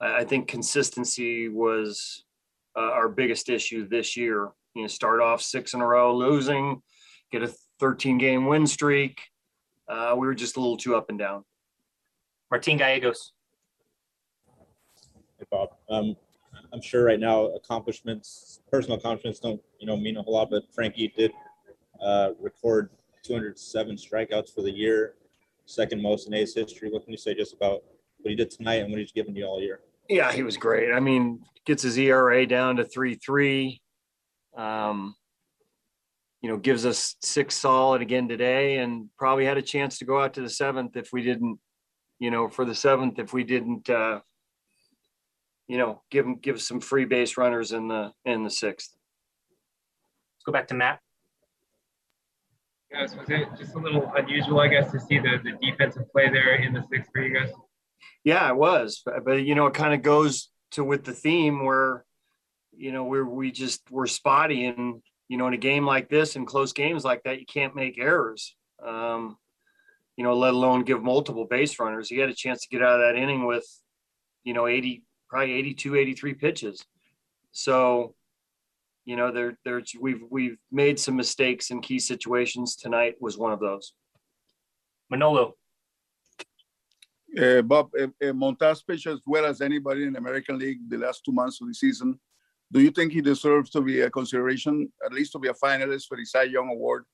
I think consistency was uh, our biggest issue this year you know, start off six in a row losing, get a 13 game win streak. Uh, we were just a little too up and down. Martin Gallegos. Hey, Bob. Um, I'm sure right now accomplishments, personal accomplishments don't, you know, mean a whole lot, but Frankie did uh, record 207 strikeouts for the year, second most in A's history. What can you say just about what he did tonight and what he's given you all year? Yeah, he was great. I mean, gets his ERA down to three three. Um, you know, gives us six solid again today, and probably had a chance to go out to the seventh if we didn't, you know, for the seventh if we didn't, uh, you know, give him give some free base runners in the in the sixth. Let's go back to Matt. Guys, was it just a little unusual, I guess, to see the, the defensive play there in the sixth for you guys? Yeah, it was, but, but you know, it kind of goes to with the theme where you know, we're we just we're spotty, and you know, in a game like this and close games like that, you can't make errors. Um, you know, let alone give multiple base runners. He had a chance to get out of that inning with, you know, 80, probably 82, 83 pitches. So, you know, there, there's we've we've made some mistakes in key situations. Tonight was one of those. Manolo. Uh, Bob, uh, uh, Montas pitched as well as anybody in the American League the last two months of the season. Do you think he deserves to be a consideration, at least to be a finalist for the Cy Young Award?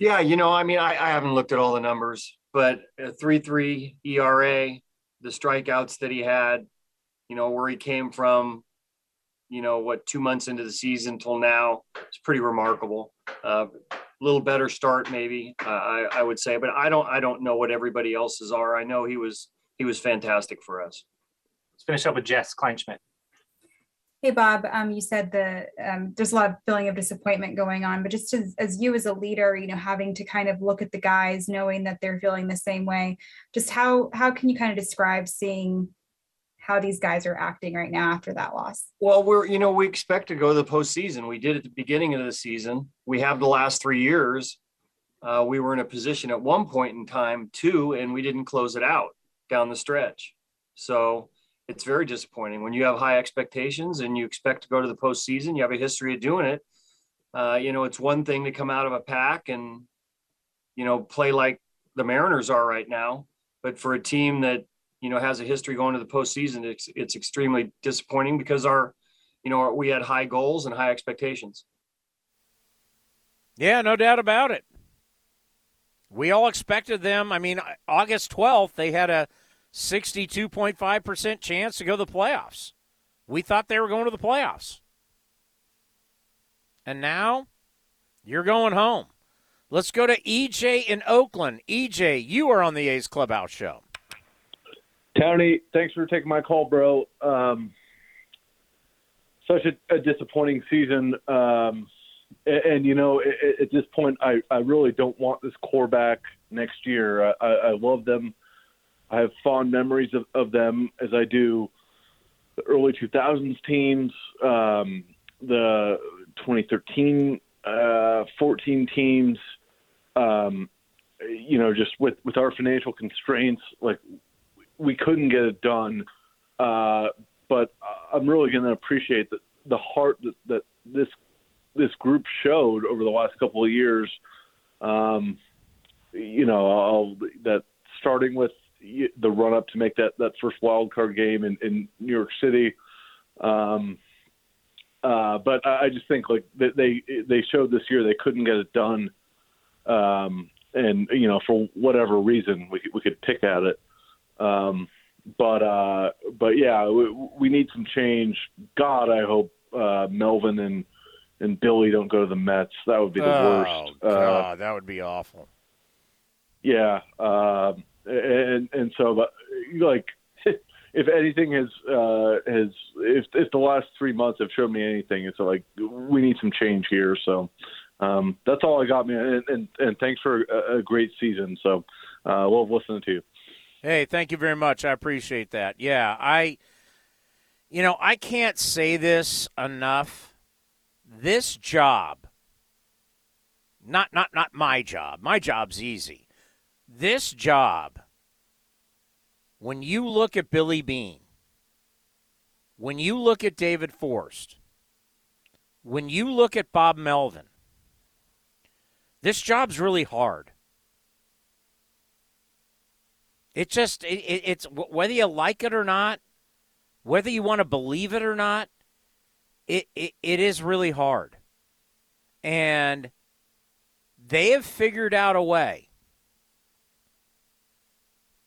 Yeah, you know, I mean, I, I haven't looked at all the numbers, but a 3 3 ERA, the strikeouts that he had, you know, where he came from, you know, what, two months into the season till now, it's pretty remarkable. A uh, little better start, maybe, uh, I, I would say, but I don't, I don't know what everybody else's are. I know he was, he was fantastic for us. Let's finish up with Jess Kleinschmidt. Hey, Bob, um, you said that um, there's a lot of feeling of disappointment going on, but just as, as you as a leader, you know, having to kind of look at the guys, knowing that they're feeling the same way, just how how can you kind of describe seeing how these guys are acting right now after that loss? Well, we're you know we expect to go to the postseason. We did at the beginning of the season. We have the last three years. Uh, we were in a position at one point in time too, and we didn't close it out down the stretch. So it's very disappointing when you have high expectations and you expect to go to the postseason. You have a history of doing it. Uh, you know, it's one thing to come out of a pack and you know play like the Mariners are right now, but for a team that you know has a history going to the postseason, it's it's extremely disappointing because our you know we had high goals and high expectations. Yeah, no doubt about it. We all expected them. I mean, August 12th, they had a 62.5% chance to go to the playoffs. We thought they were going to the playoffs. And now you're going home. Let's go to EJ in Oakland. EJ, you are on the A's Clubhouse show. Tony, thanks for taking my call, bro. Um, such a, a, disappointing season. Um, and, and, you know, at, at, this point, I, I really don't want this core back next year. I, I I love them. I have fond memories of, of them as I do the early 2000s teams, um, the 2013 uh, 14 teams. Um, you know, just with, with our financial constraints, like we couldn't get it done. Uh, but I'm really going to appreciate the, the heart that, that this this group showed over the last couple of years. Um, you know, I'll, that starting with the run up to make that, that first wild card game in, in New York City. Um, uh, but I just think like they they showed this year they couldn't get it done, um, and you know for whatever reason we we could pick at it. Um, but uh, but yeah, we, we need some change. God, I hope uh, Melvin and and Billy don't go to the Mets. That would be the oh, worst. God, uh, that would be awful. Yeah, uh, and and so but like if anything has uh, has if if the last three months have shown me anything, it's like we need some change here. So um, that's all I got, man. And and, and thanks for a, a great season. So uh, we'll listen to you. Hey, thank you very much. I appreciate that. Yeah, I, you know, I can't say this enough. This job, not not not my job. My job's easy. This job when you look at Billy Beane, when you look at David Forst, when you look at Bob Melvin, this job's really hard. It just it, it, it's whether you like it or not, whether you want to believe it or not, it, it it is really hard. And they have figured out a way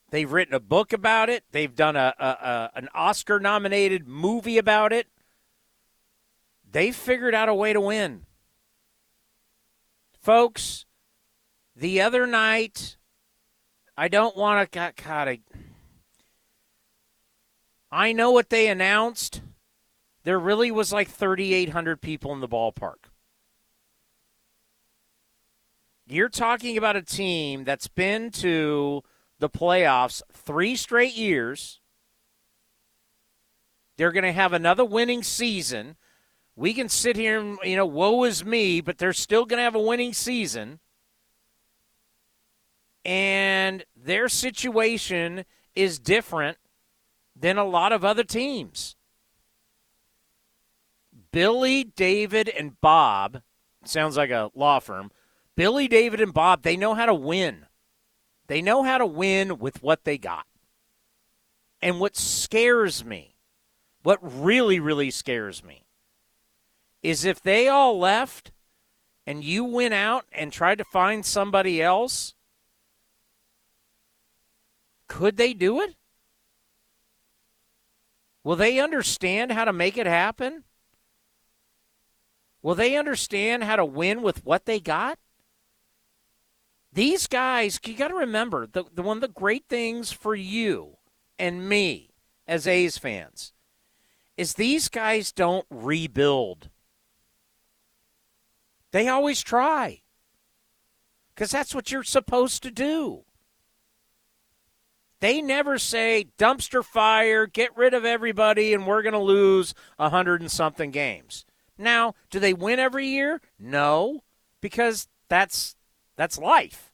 They've written a book about it. They've done a, a, a an Oscar nominated movie about it. They figured out a way to win. Folks, the other night, I don't want to. God, I, I know what they announced. There really was like 3,800 people in the ballpark. You're talking about a team that's been to the playoffs three straight years. They're going to have another winning season. We can sit here and, you know, woe is me, but they're still going to have a winning season. And their situation is different than a lot of other teams. Billy, David, and Bob sounds like a law firm. Billy, David, and Bob, they know how to win. They know how to win with what they got. And what scares me, what really, really scares me, is if they all left and you went out and tried to find somebody else, could they do it? Will they understand how to make it happen? Will they understand how to win with what they got? These guys, you got to remember the, the one of the great things for you and me as A's fans is these guys don't rebuild. They always try. Because that's what you're supposed to do. They never say dumpster fire, get rid of everybody, and we're going to lose a hundred and something games. Now, do they win every year? No, because that's that's life.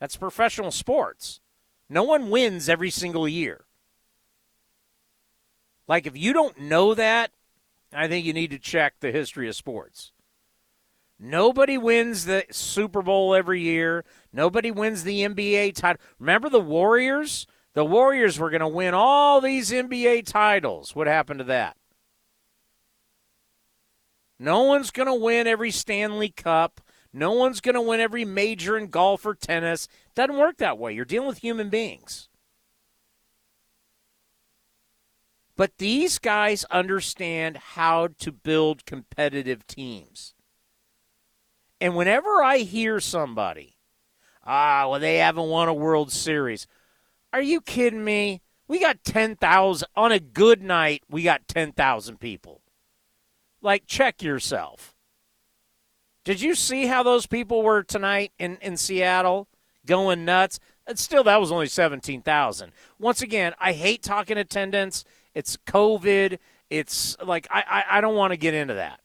That's professional sports. No one wins every single year. Like, if you don't know that, I think you need to check the history of sports. Nobody wins the Super Bowl every year. Nobody wins the NBA title. Remember the Warriors? The Warriors were going to win all these NBA titles. What happened to that? No one's going to win every Stanley Cup. No one's going to win every major in golf or tennis. Doesn't work that way. You're dealing with human beings. But these guys understand how to build competitive teams. And whenever I hear somebody, ah, well, they haven't won a World Series. Are you kidding me? We got 10,000 on a good night, we got 10,000 people. Like check yourself. Did you see how those people were tonight in in Seattle going nuts? And still that was only 17,000. Once again, I hate talking attendance. It's COVID. It's like I I, I don't want to get into that.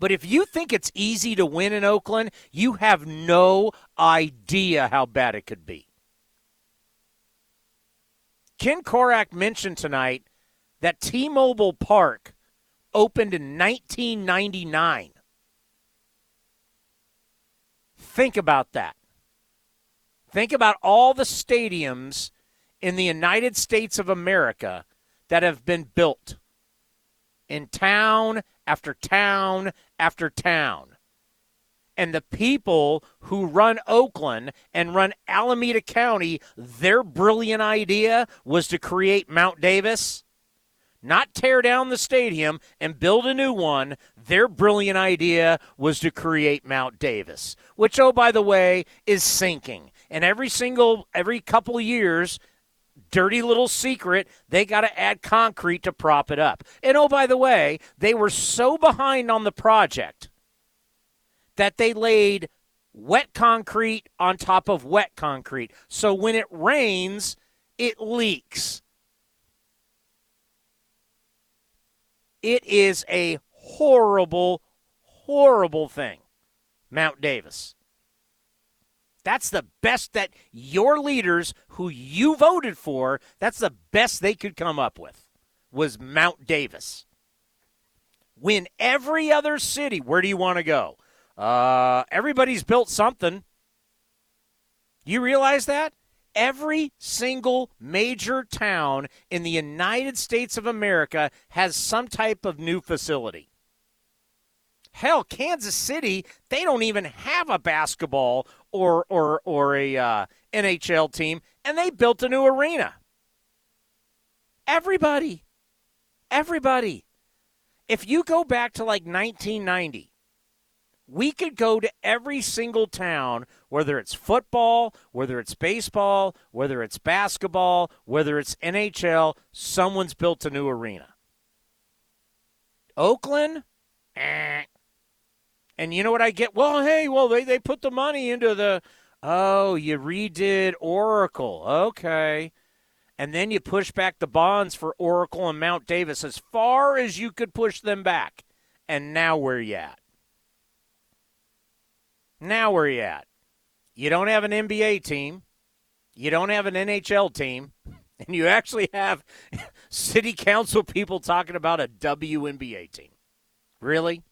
But if you think it's easy to win in Oakland, you have no idea how bad it could be. Ken Korach mentioned tonight that T Mobile Park opened in 1999. Think about that. Think about all the stadiums in the United States of America that have been built in town after town after town. And the people who run Oakland and run Alameda County, their brilliant idea was to create Mount Davis, not tear down the stadium and build a new one. Their brilliant idea was to create Mount Davis, which, oh, by the way, is sinking. And every single, every couple years, dirty little secret, they got to add concrete to prop it up. And oh, by the way, they were so behind on the project that they laid wet concrete on top of wet concrete. So when it rains, it leaks. It is a horrible, horrible thing. Mount Davis. That's the best that your leaders who you voted for, that's the best they could come up with was Mount Davis. When every other city, where do you want to go? Uh, everybody's built something. You realize that? Every single major town in the United States of America has some type of new facility. Hell, Kansas City, they don't even have a basketball or or or a uh, NHL team, and they built a new arena. Everybody, everybody. If you go back to like 1990, we could go to every single town, whether it's football, whether it's baseball, whether it's basketball, whether it's NHL, someone's built a new arena. Oakland, eh. And you know what I get? Well, hey, well, they, they put the money into the. Oh, you redid Oracle. Okay. And then you push back the bonds for Oracle and Mount Davis as far as you could push them back. And now where you at? Now where you at? You don't have an NBA team. You don't have an NHL team. And you actually have city council people talking about a WNBA team. Really?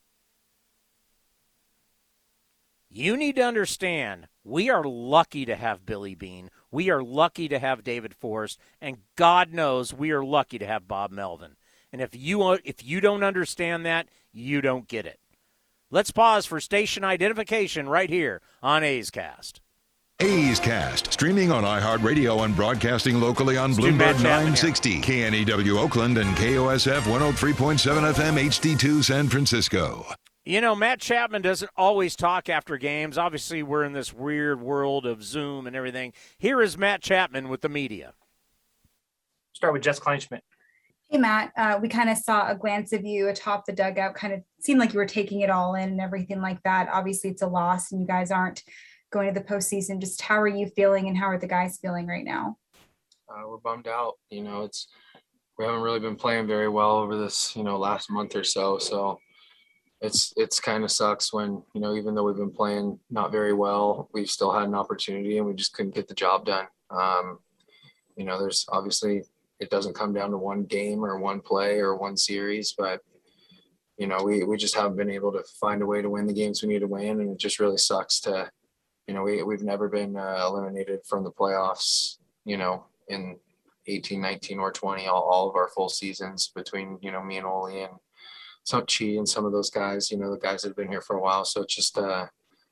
You need to understand we are lucky to have Billy Beane. We are lucky to have David Forst, and God knows we are lucky to have Bob Melvin. And if you if you don't understand that, you don't get it. Let's pause for station identification right here on A's Cast. A's Cast, streaming on iHeartRadio and broadcasting locally on Bloomberg 960, KNEW Oakland, and KOSF 103.7 FM HD2 San Francisco. You know, Matt Chapman doesn't always talk after games. Obviously, we're in this weird world of Zoom and everything. Here is Matt Chapman with the media. Start with Jess Kleinschmidt. Hey, Matt. Uh, we kind of saw a glance of you atop the dugout, kind of seemed like you were taking it all in and everything like that. Obviously, it's a loss and you guys aren't going to the postseason. Just how are you feeling and how are the guys feeling right now? Uh, we're bummed out. You know, it's we haven't really been playing very well over this, you know, last month or so. So it's it's kind of sucks when you know even though we've been playing not very well, we've still had an opportunity and we just couldn't get the job done. Um, you know, there's obviously it doesn't come down to one game or one play or one series, but you know we we just haven't been able to find a way to win the games we need to win, and it just really sucks to you know we we've never been uh, eliminated from the playoffs. You know in 18, 19, or 20, all, all of our full seasons between you know me and Oli and Chi and some of those guys, you know, the guys that have been here for a while. So it's just, uh,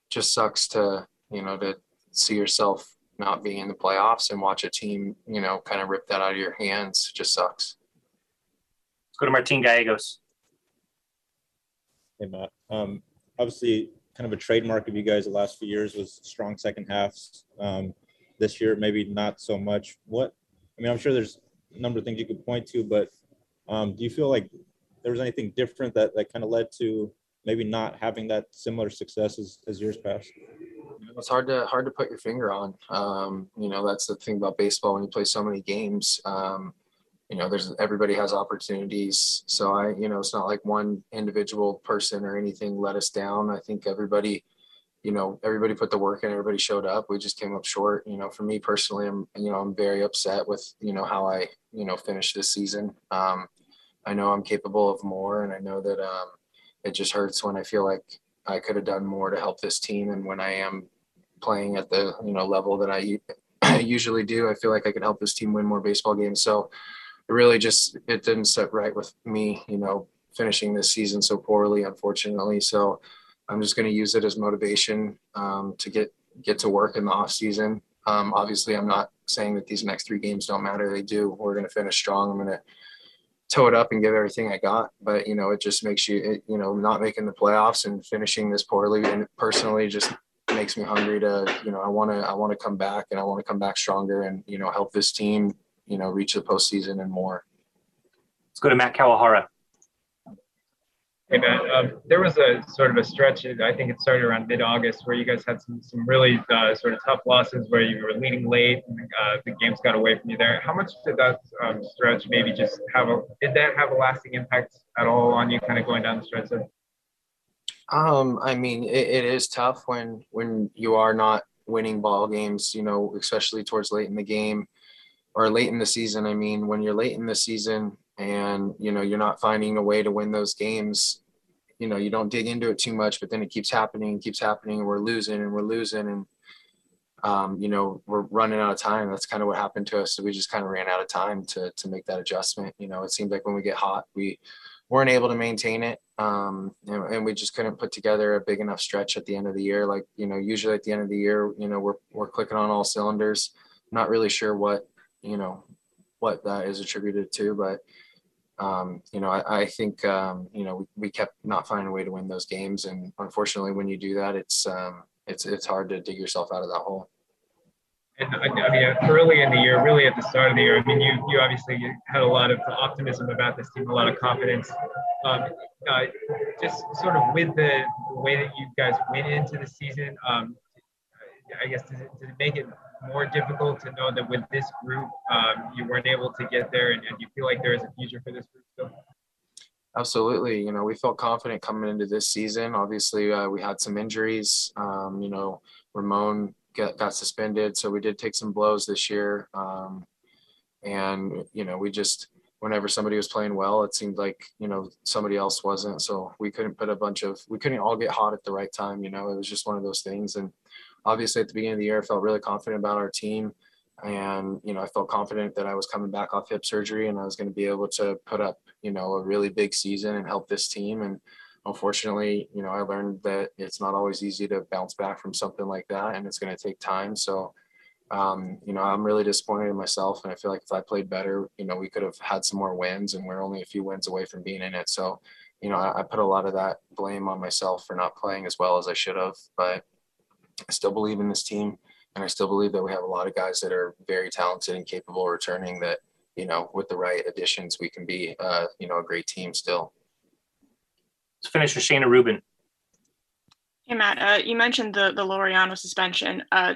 just sucks to you know to see yourself not being in the playoffs and watch a team you know kind of rip that out of your hands. It just sucks. Let's go to Martin Gallegos. Hey Matt. Um, obviously, kind of a trademark of you guys the last few years was strong second halves. Um, this year, maybe not so much. What? I mean, I'm sure there's a number of things you could point to, but um, do you feel like there was anything different that that kind of led to maybe not having that similar success as, as years past? It's hard to hard to put your finger on. Um, you know, that's the thing about baseball when you play so many games. Um, you know, there's everybody has opportunities. So I, you know, it's not like one individual person or anything let us down. I think everybody, you know, everybody put the work in, everybody showed up. We just came up short. You know, for me personally, I'm, you know, I'm very upset with, you know, how I, you know, finished this season. Um, I know I'm capable of more and I know that um, it just hurts when I feel like I could have done more to help this team. And when I am playing at the, you know, level that I usually do, I feel like I could help this team win more baseball games. So, it really just it didn't set right with me, you know, finishing this season so poorly, unfortunately. So I'm just going to use it as motivation um, to get get to work in the off season. Um, obviously, I'm not saying that these next three games don't matter. They do. We're going to finish strong. I'm going to toe it up and give everything I got. But you know, it just makes you, it, you know, not making the playoffs and finishing this poorly, and personally, just makes me hungry to, you know, I want to, I want to come back and I want to come back stronger and you know help this team you know, reach the postseason and more. Let's go to Matt Kawahara. Hey Matt, um, there was a sort of a stretch. I think it started around mid-August where you guys had some some really uh, sort of tough losses where you were leading late and uh, the games got away from you there. How much did that um, stretch maybe just have a did that have a lasting impact at all on you, kind of going down the stretch? Of- um, I mean, it, it is tough when when you are not winning ball games. You know, especially towards late in the game or late in the season. I mean, when you're late in the season and you know you're not finding a way to win those games, you know you don't dig into it too much, but then it keeps happening and keeps happening, and we're losing and we're losing, and um, you know we're running out of time. That's kind of what happened to us. So we just kind of ran out of time to to make that adjustment. You know, it seemed like when we get hot, we weren't able to maintain it, um, and, and we just couldn't put together a big enough stretch at the end of the year. Like you know, usually at the end of the year, you know, we're we're clicking on all cylinders. Not really sure what you know what that is attributed to, but um, you know, I, I think um, you know we, we, kept not finding a way to win those games, and unfortunately, when you do that, it's um, it's it's hard to dig yourself out of that hole. And I mean, early in the year, really at the start of the year, I mean, you you obviously had a lot of optimism about this team, a lot of confidence. Um, uh, just sort of with the, way that you guys went into the season, um, I guess does it, does it make it more difficult to know that with this group um, you weren't able to get there and, and you feel like there is a future for this group still? Absolutely. You know, we felt confident coming into this season. Obviously, uh, we had some injuries. Um, you know, Ramon got, got suspended, so we did take some blows this year. Um, and you know, we just whenever somebody was playing well, it seemed like you know somebody else wasn't. So we couldn't put a bunch of we couldn't all get hot at the right time. You know, it was just one of those things. And obviously at the beginning of the year, I felt really confident about our team. And, you know, I felt confident that I was coming back off hip surgery and I was going to be able to put up, you know, a really big season and help this team. And unfortunately, you know, I learned that it's not always easy to bounce back from something like that and it's going to take time. So, um, you know, I'm really disappointed in myself. And I feel like if I played better, you know, we could have had some more wins and we're only a few wins away from being in it. So, you know, I, I put a lot of that blame on myself for not playing as well as I should have. But I still believe in this team, and I still believe that we have a lot of guys that are very talented and capable of returning. That you know, with the right additions, we can be uh, you know a great team still. Let's finish with Shayna Rubin. Hey Matt, uh, you mentioned the the Laureano suspension. Uh,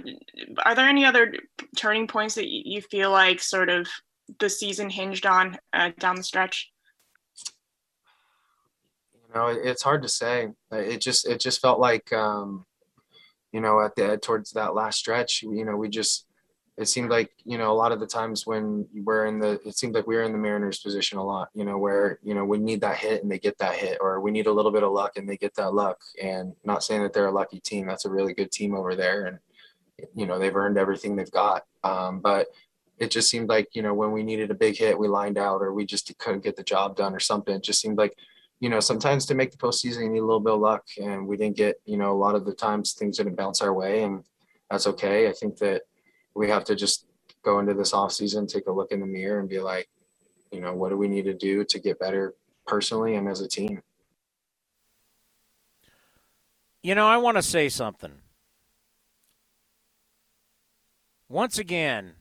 are there any other turning points that you feel like sort of the season hinged on uh, down the stretch? You know, it's hard to say. It just it just felt like um, you know, at the towards that last stretch, you know, we just it seemed like you know a lot of the times when we're in the it seemed like we were in the mariners position a lot you know where you know we need that hit and they get that hit or we need a little bit of luck and they get that luck. And not saying that they're a lucky team that's a really good team over there and you know they've earned everything they've got. Um, but it just seemed like you know when we needed a big hit we lined out or we just couldn't get the job done or something. It just seemed like you know, sometimes to make the postseason, you need a little bit of luck, and we didn't get, you know, a lot of the times things didn't bounce our way, and that's okay. I think that we have to just go into this off season, take a look in the mirror, and be like, you know, what do we need to do to get better personally and as a team? You know, I want to say something. Once again,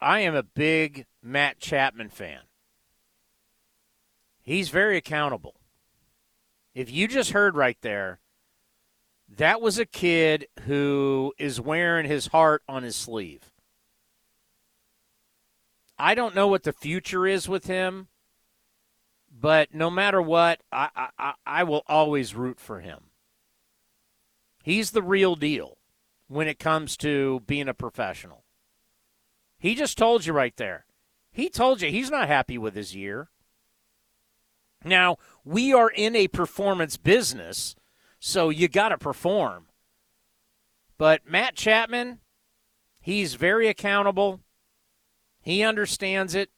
I am a big Matt Chapman fan. He's very accountable. If you just heard right there, that was a kid who is wearing his heart on his sleeve. I don't know what the future is with him, but no matter what, I, I, I will always root for him. He's the real deal when it comes to being a professional. He just told you right there. He told you he's not happy with his year. Now, we are in a performance business, so you got to perform. But Matt Chapman, he's very accountable. He understands it,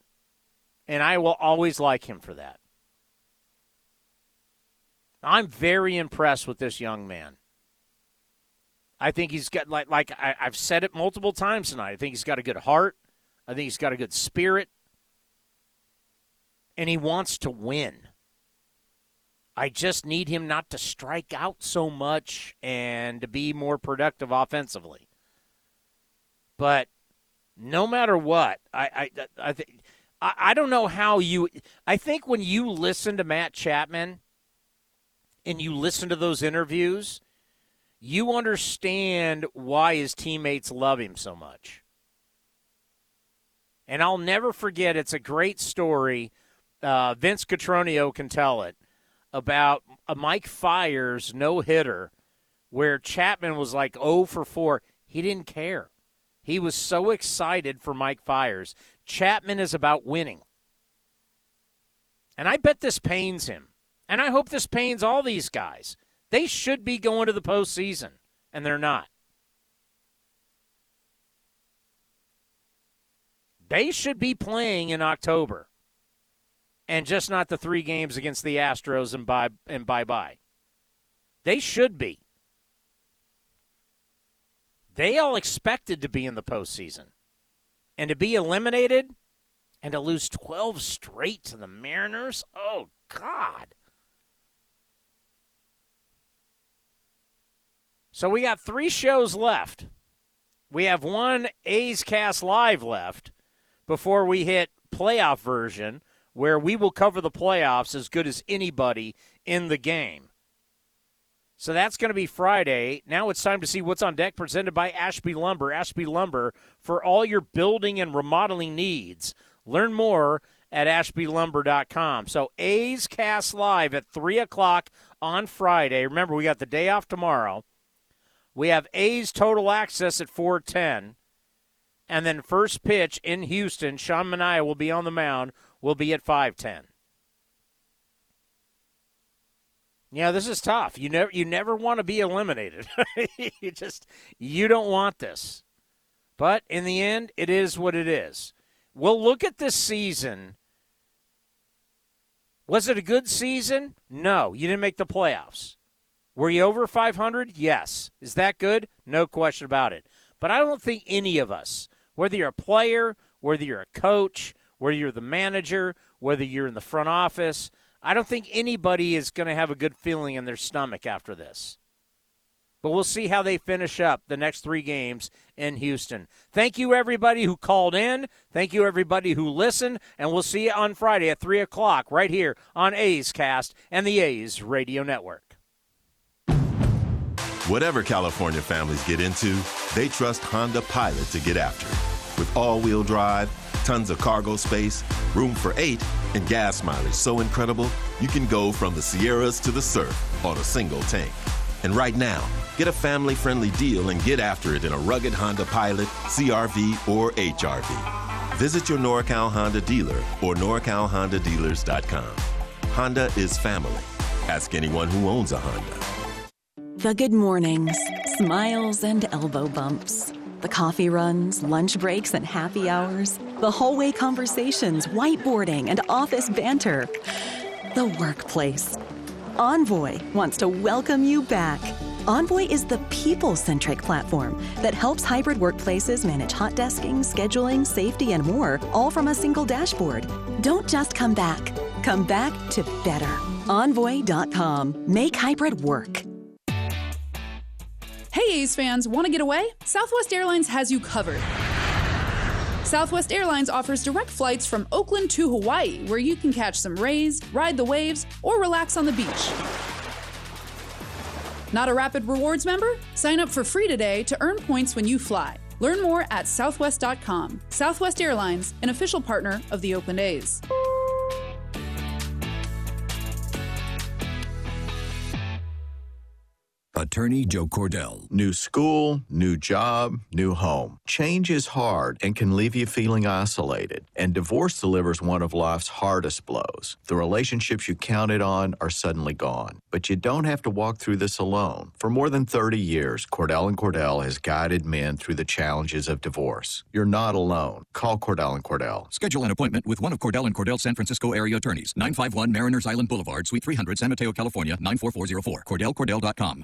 and I will always like him for that. I'm very impressed with this young man. I think he's got like like I, I've said it multiple times tonight. I think he's got a good heart. I think he's got a good spirit, and he wants to win. I just need him not to strike out so much and to be more productive offensively. But no matter what, I I I think I, don't know how you. I think when you listen to Matt Chapman and you listen to those interviews, you understand why his teammates love him so much. And I'll never forget. It's a great story. Uh, Vince Cotroneo can tell it about a Mike Fiers no hitter where Chapman was like 0 for 4. He didn't care. He was so excited for Mike Fiers. Chapman is about winning. And I bet this pains him. And I hope this pains all these guys. They should be going to the postseason, and they're not. They should be playing in October and just not the three games against the Astros and bye and bye bye. They should be. They all expected to be in the postseason. And to be eliminated and to lose 12 straight to the Mariners? Oh, God. So we got three shows left. We have one A's Cast Live left before we hit playoff version, where we will cover the playoffs as good as anybody in the game. So that's going to be Friday. Now it's time to see what's on deck presented by Ashby Lumber. Ashby Lumber for all your building and remodeling needs. Learn more at ashbylumber.com. So A's Cast Live at 3 o'clock on Friday. Remember, we got the day off tomorrow. We have A's Total Access at 410. And then first pitch in Houston, Sean Manaea will be on the mound, will be at 510. Yeah, this is tough. You never you never want to be eliminated. you just you don't want this. But in the end, it is what it is. We'll look at this season. Was it a good season? No, you didn't make the playoffs. Were you over 500? Yes. Is that good? No question about it. But I don't think any of us, whether you're a player, whether you're a coach, whether you're the manager, whether you're in the front office, I don't think anybody is going to have a good feeling in their stomach after this. But we'll see how they finish up the next three games in Houston. Thank you, everybody who called in. Thank you, everybody who listened. And we'll see you on Friday at 3 o'clock right here on A's Cast and the A's Radio Network. Whatever California families get into, they trust Honda Pilot to get after it. With all wheel drive, tons of cargo space, room for eight, and gas mileage so incredible you can go from the Sierras to the surf on a single tank. And right now, get a family friendly deal and get after it in a rugged Honda Pilot, CRV, or HRV. Visit your NorCal Honda dealer or NorCalHondaDealers.com. Honda is family. Ask anyone who owns a Honda. The good mornings, smiles, and elbow bumps. The coffee runs, lunch breaks, and happy hours. The hallway conversations, whiteboarding, and office banter. the workplace. Envoy wants to welcome you back. Envoy is the people centric platform that helps hybrid workplaces manage hot desking, scheduling, safety, and more, all from a single dashboard. Don't just come back, come back to better. Envoy.com. Make hybrid work. Hey, A's fans, want to get away? Southwest Airlines has you covered. Southwest Airlines offers direct flights from Oakland to Hawaii, where you can catch some rays, ride the waves, or relax on the beach. Not a Rapid Rewards member? Sign up for free today to earn points when you fly. Learn more at southwest.com. Southwest Airlines, an official partner of the Oakland A's. Attorney Joe Cordell. New school, new job, new home. Change is hard and can leave you feeling isolated. And divorce delivers one of life's hardest blows. The relationships you counted on are suddenly gone. But you don't have to walk through this alone. For more than 30 years, Cordell and Cordell has guided men through the challenges of divorce. You're not alone. Call Cordell and Cordell. Schedule an appointment with one of Cordell and Cordell San Francisco area attorneys. 951 Mariners Island Boulevard, Suite 300, San Mateo, California, 94404. CordellCordell.com.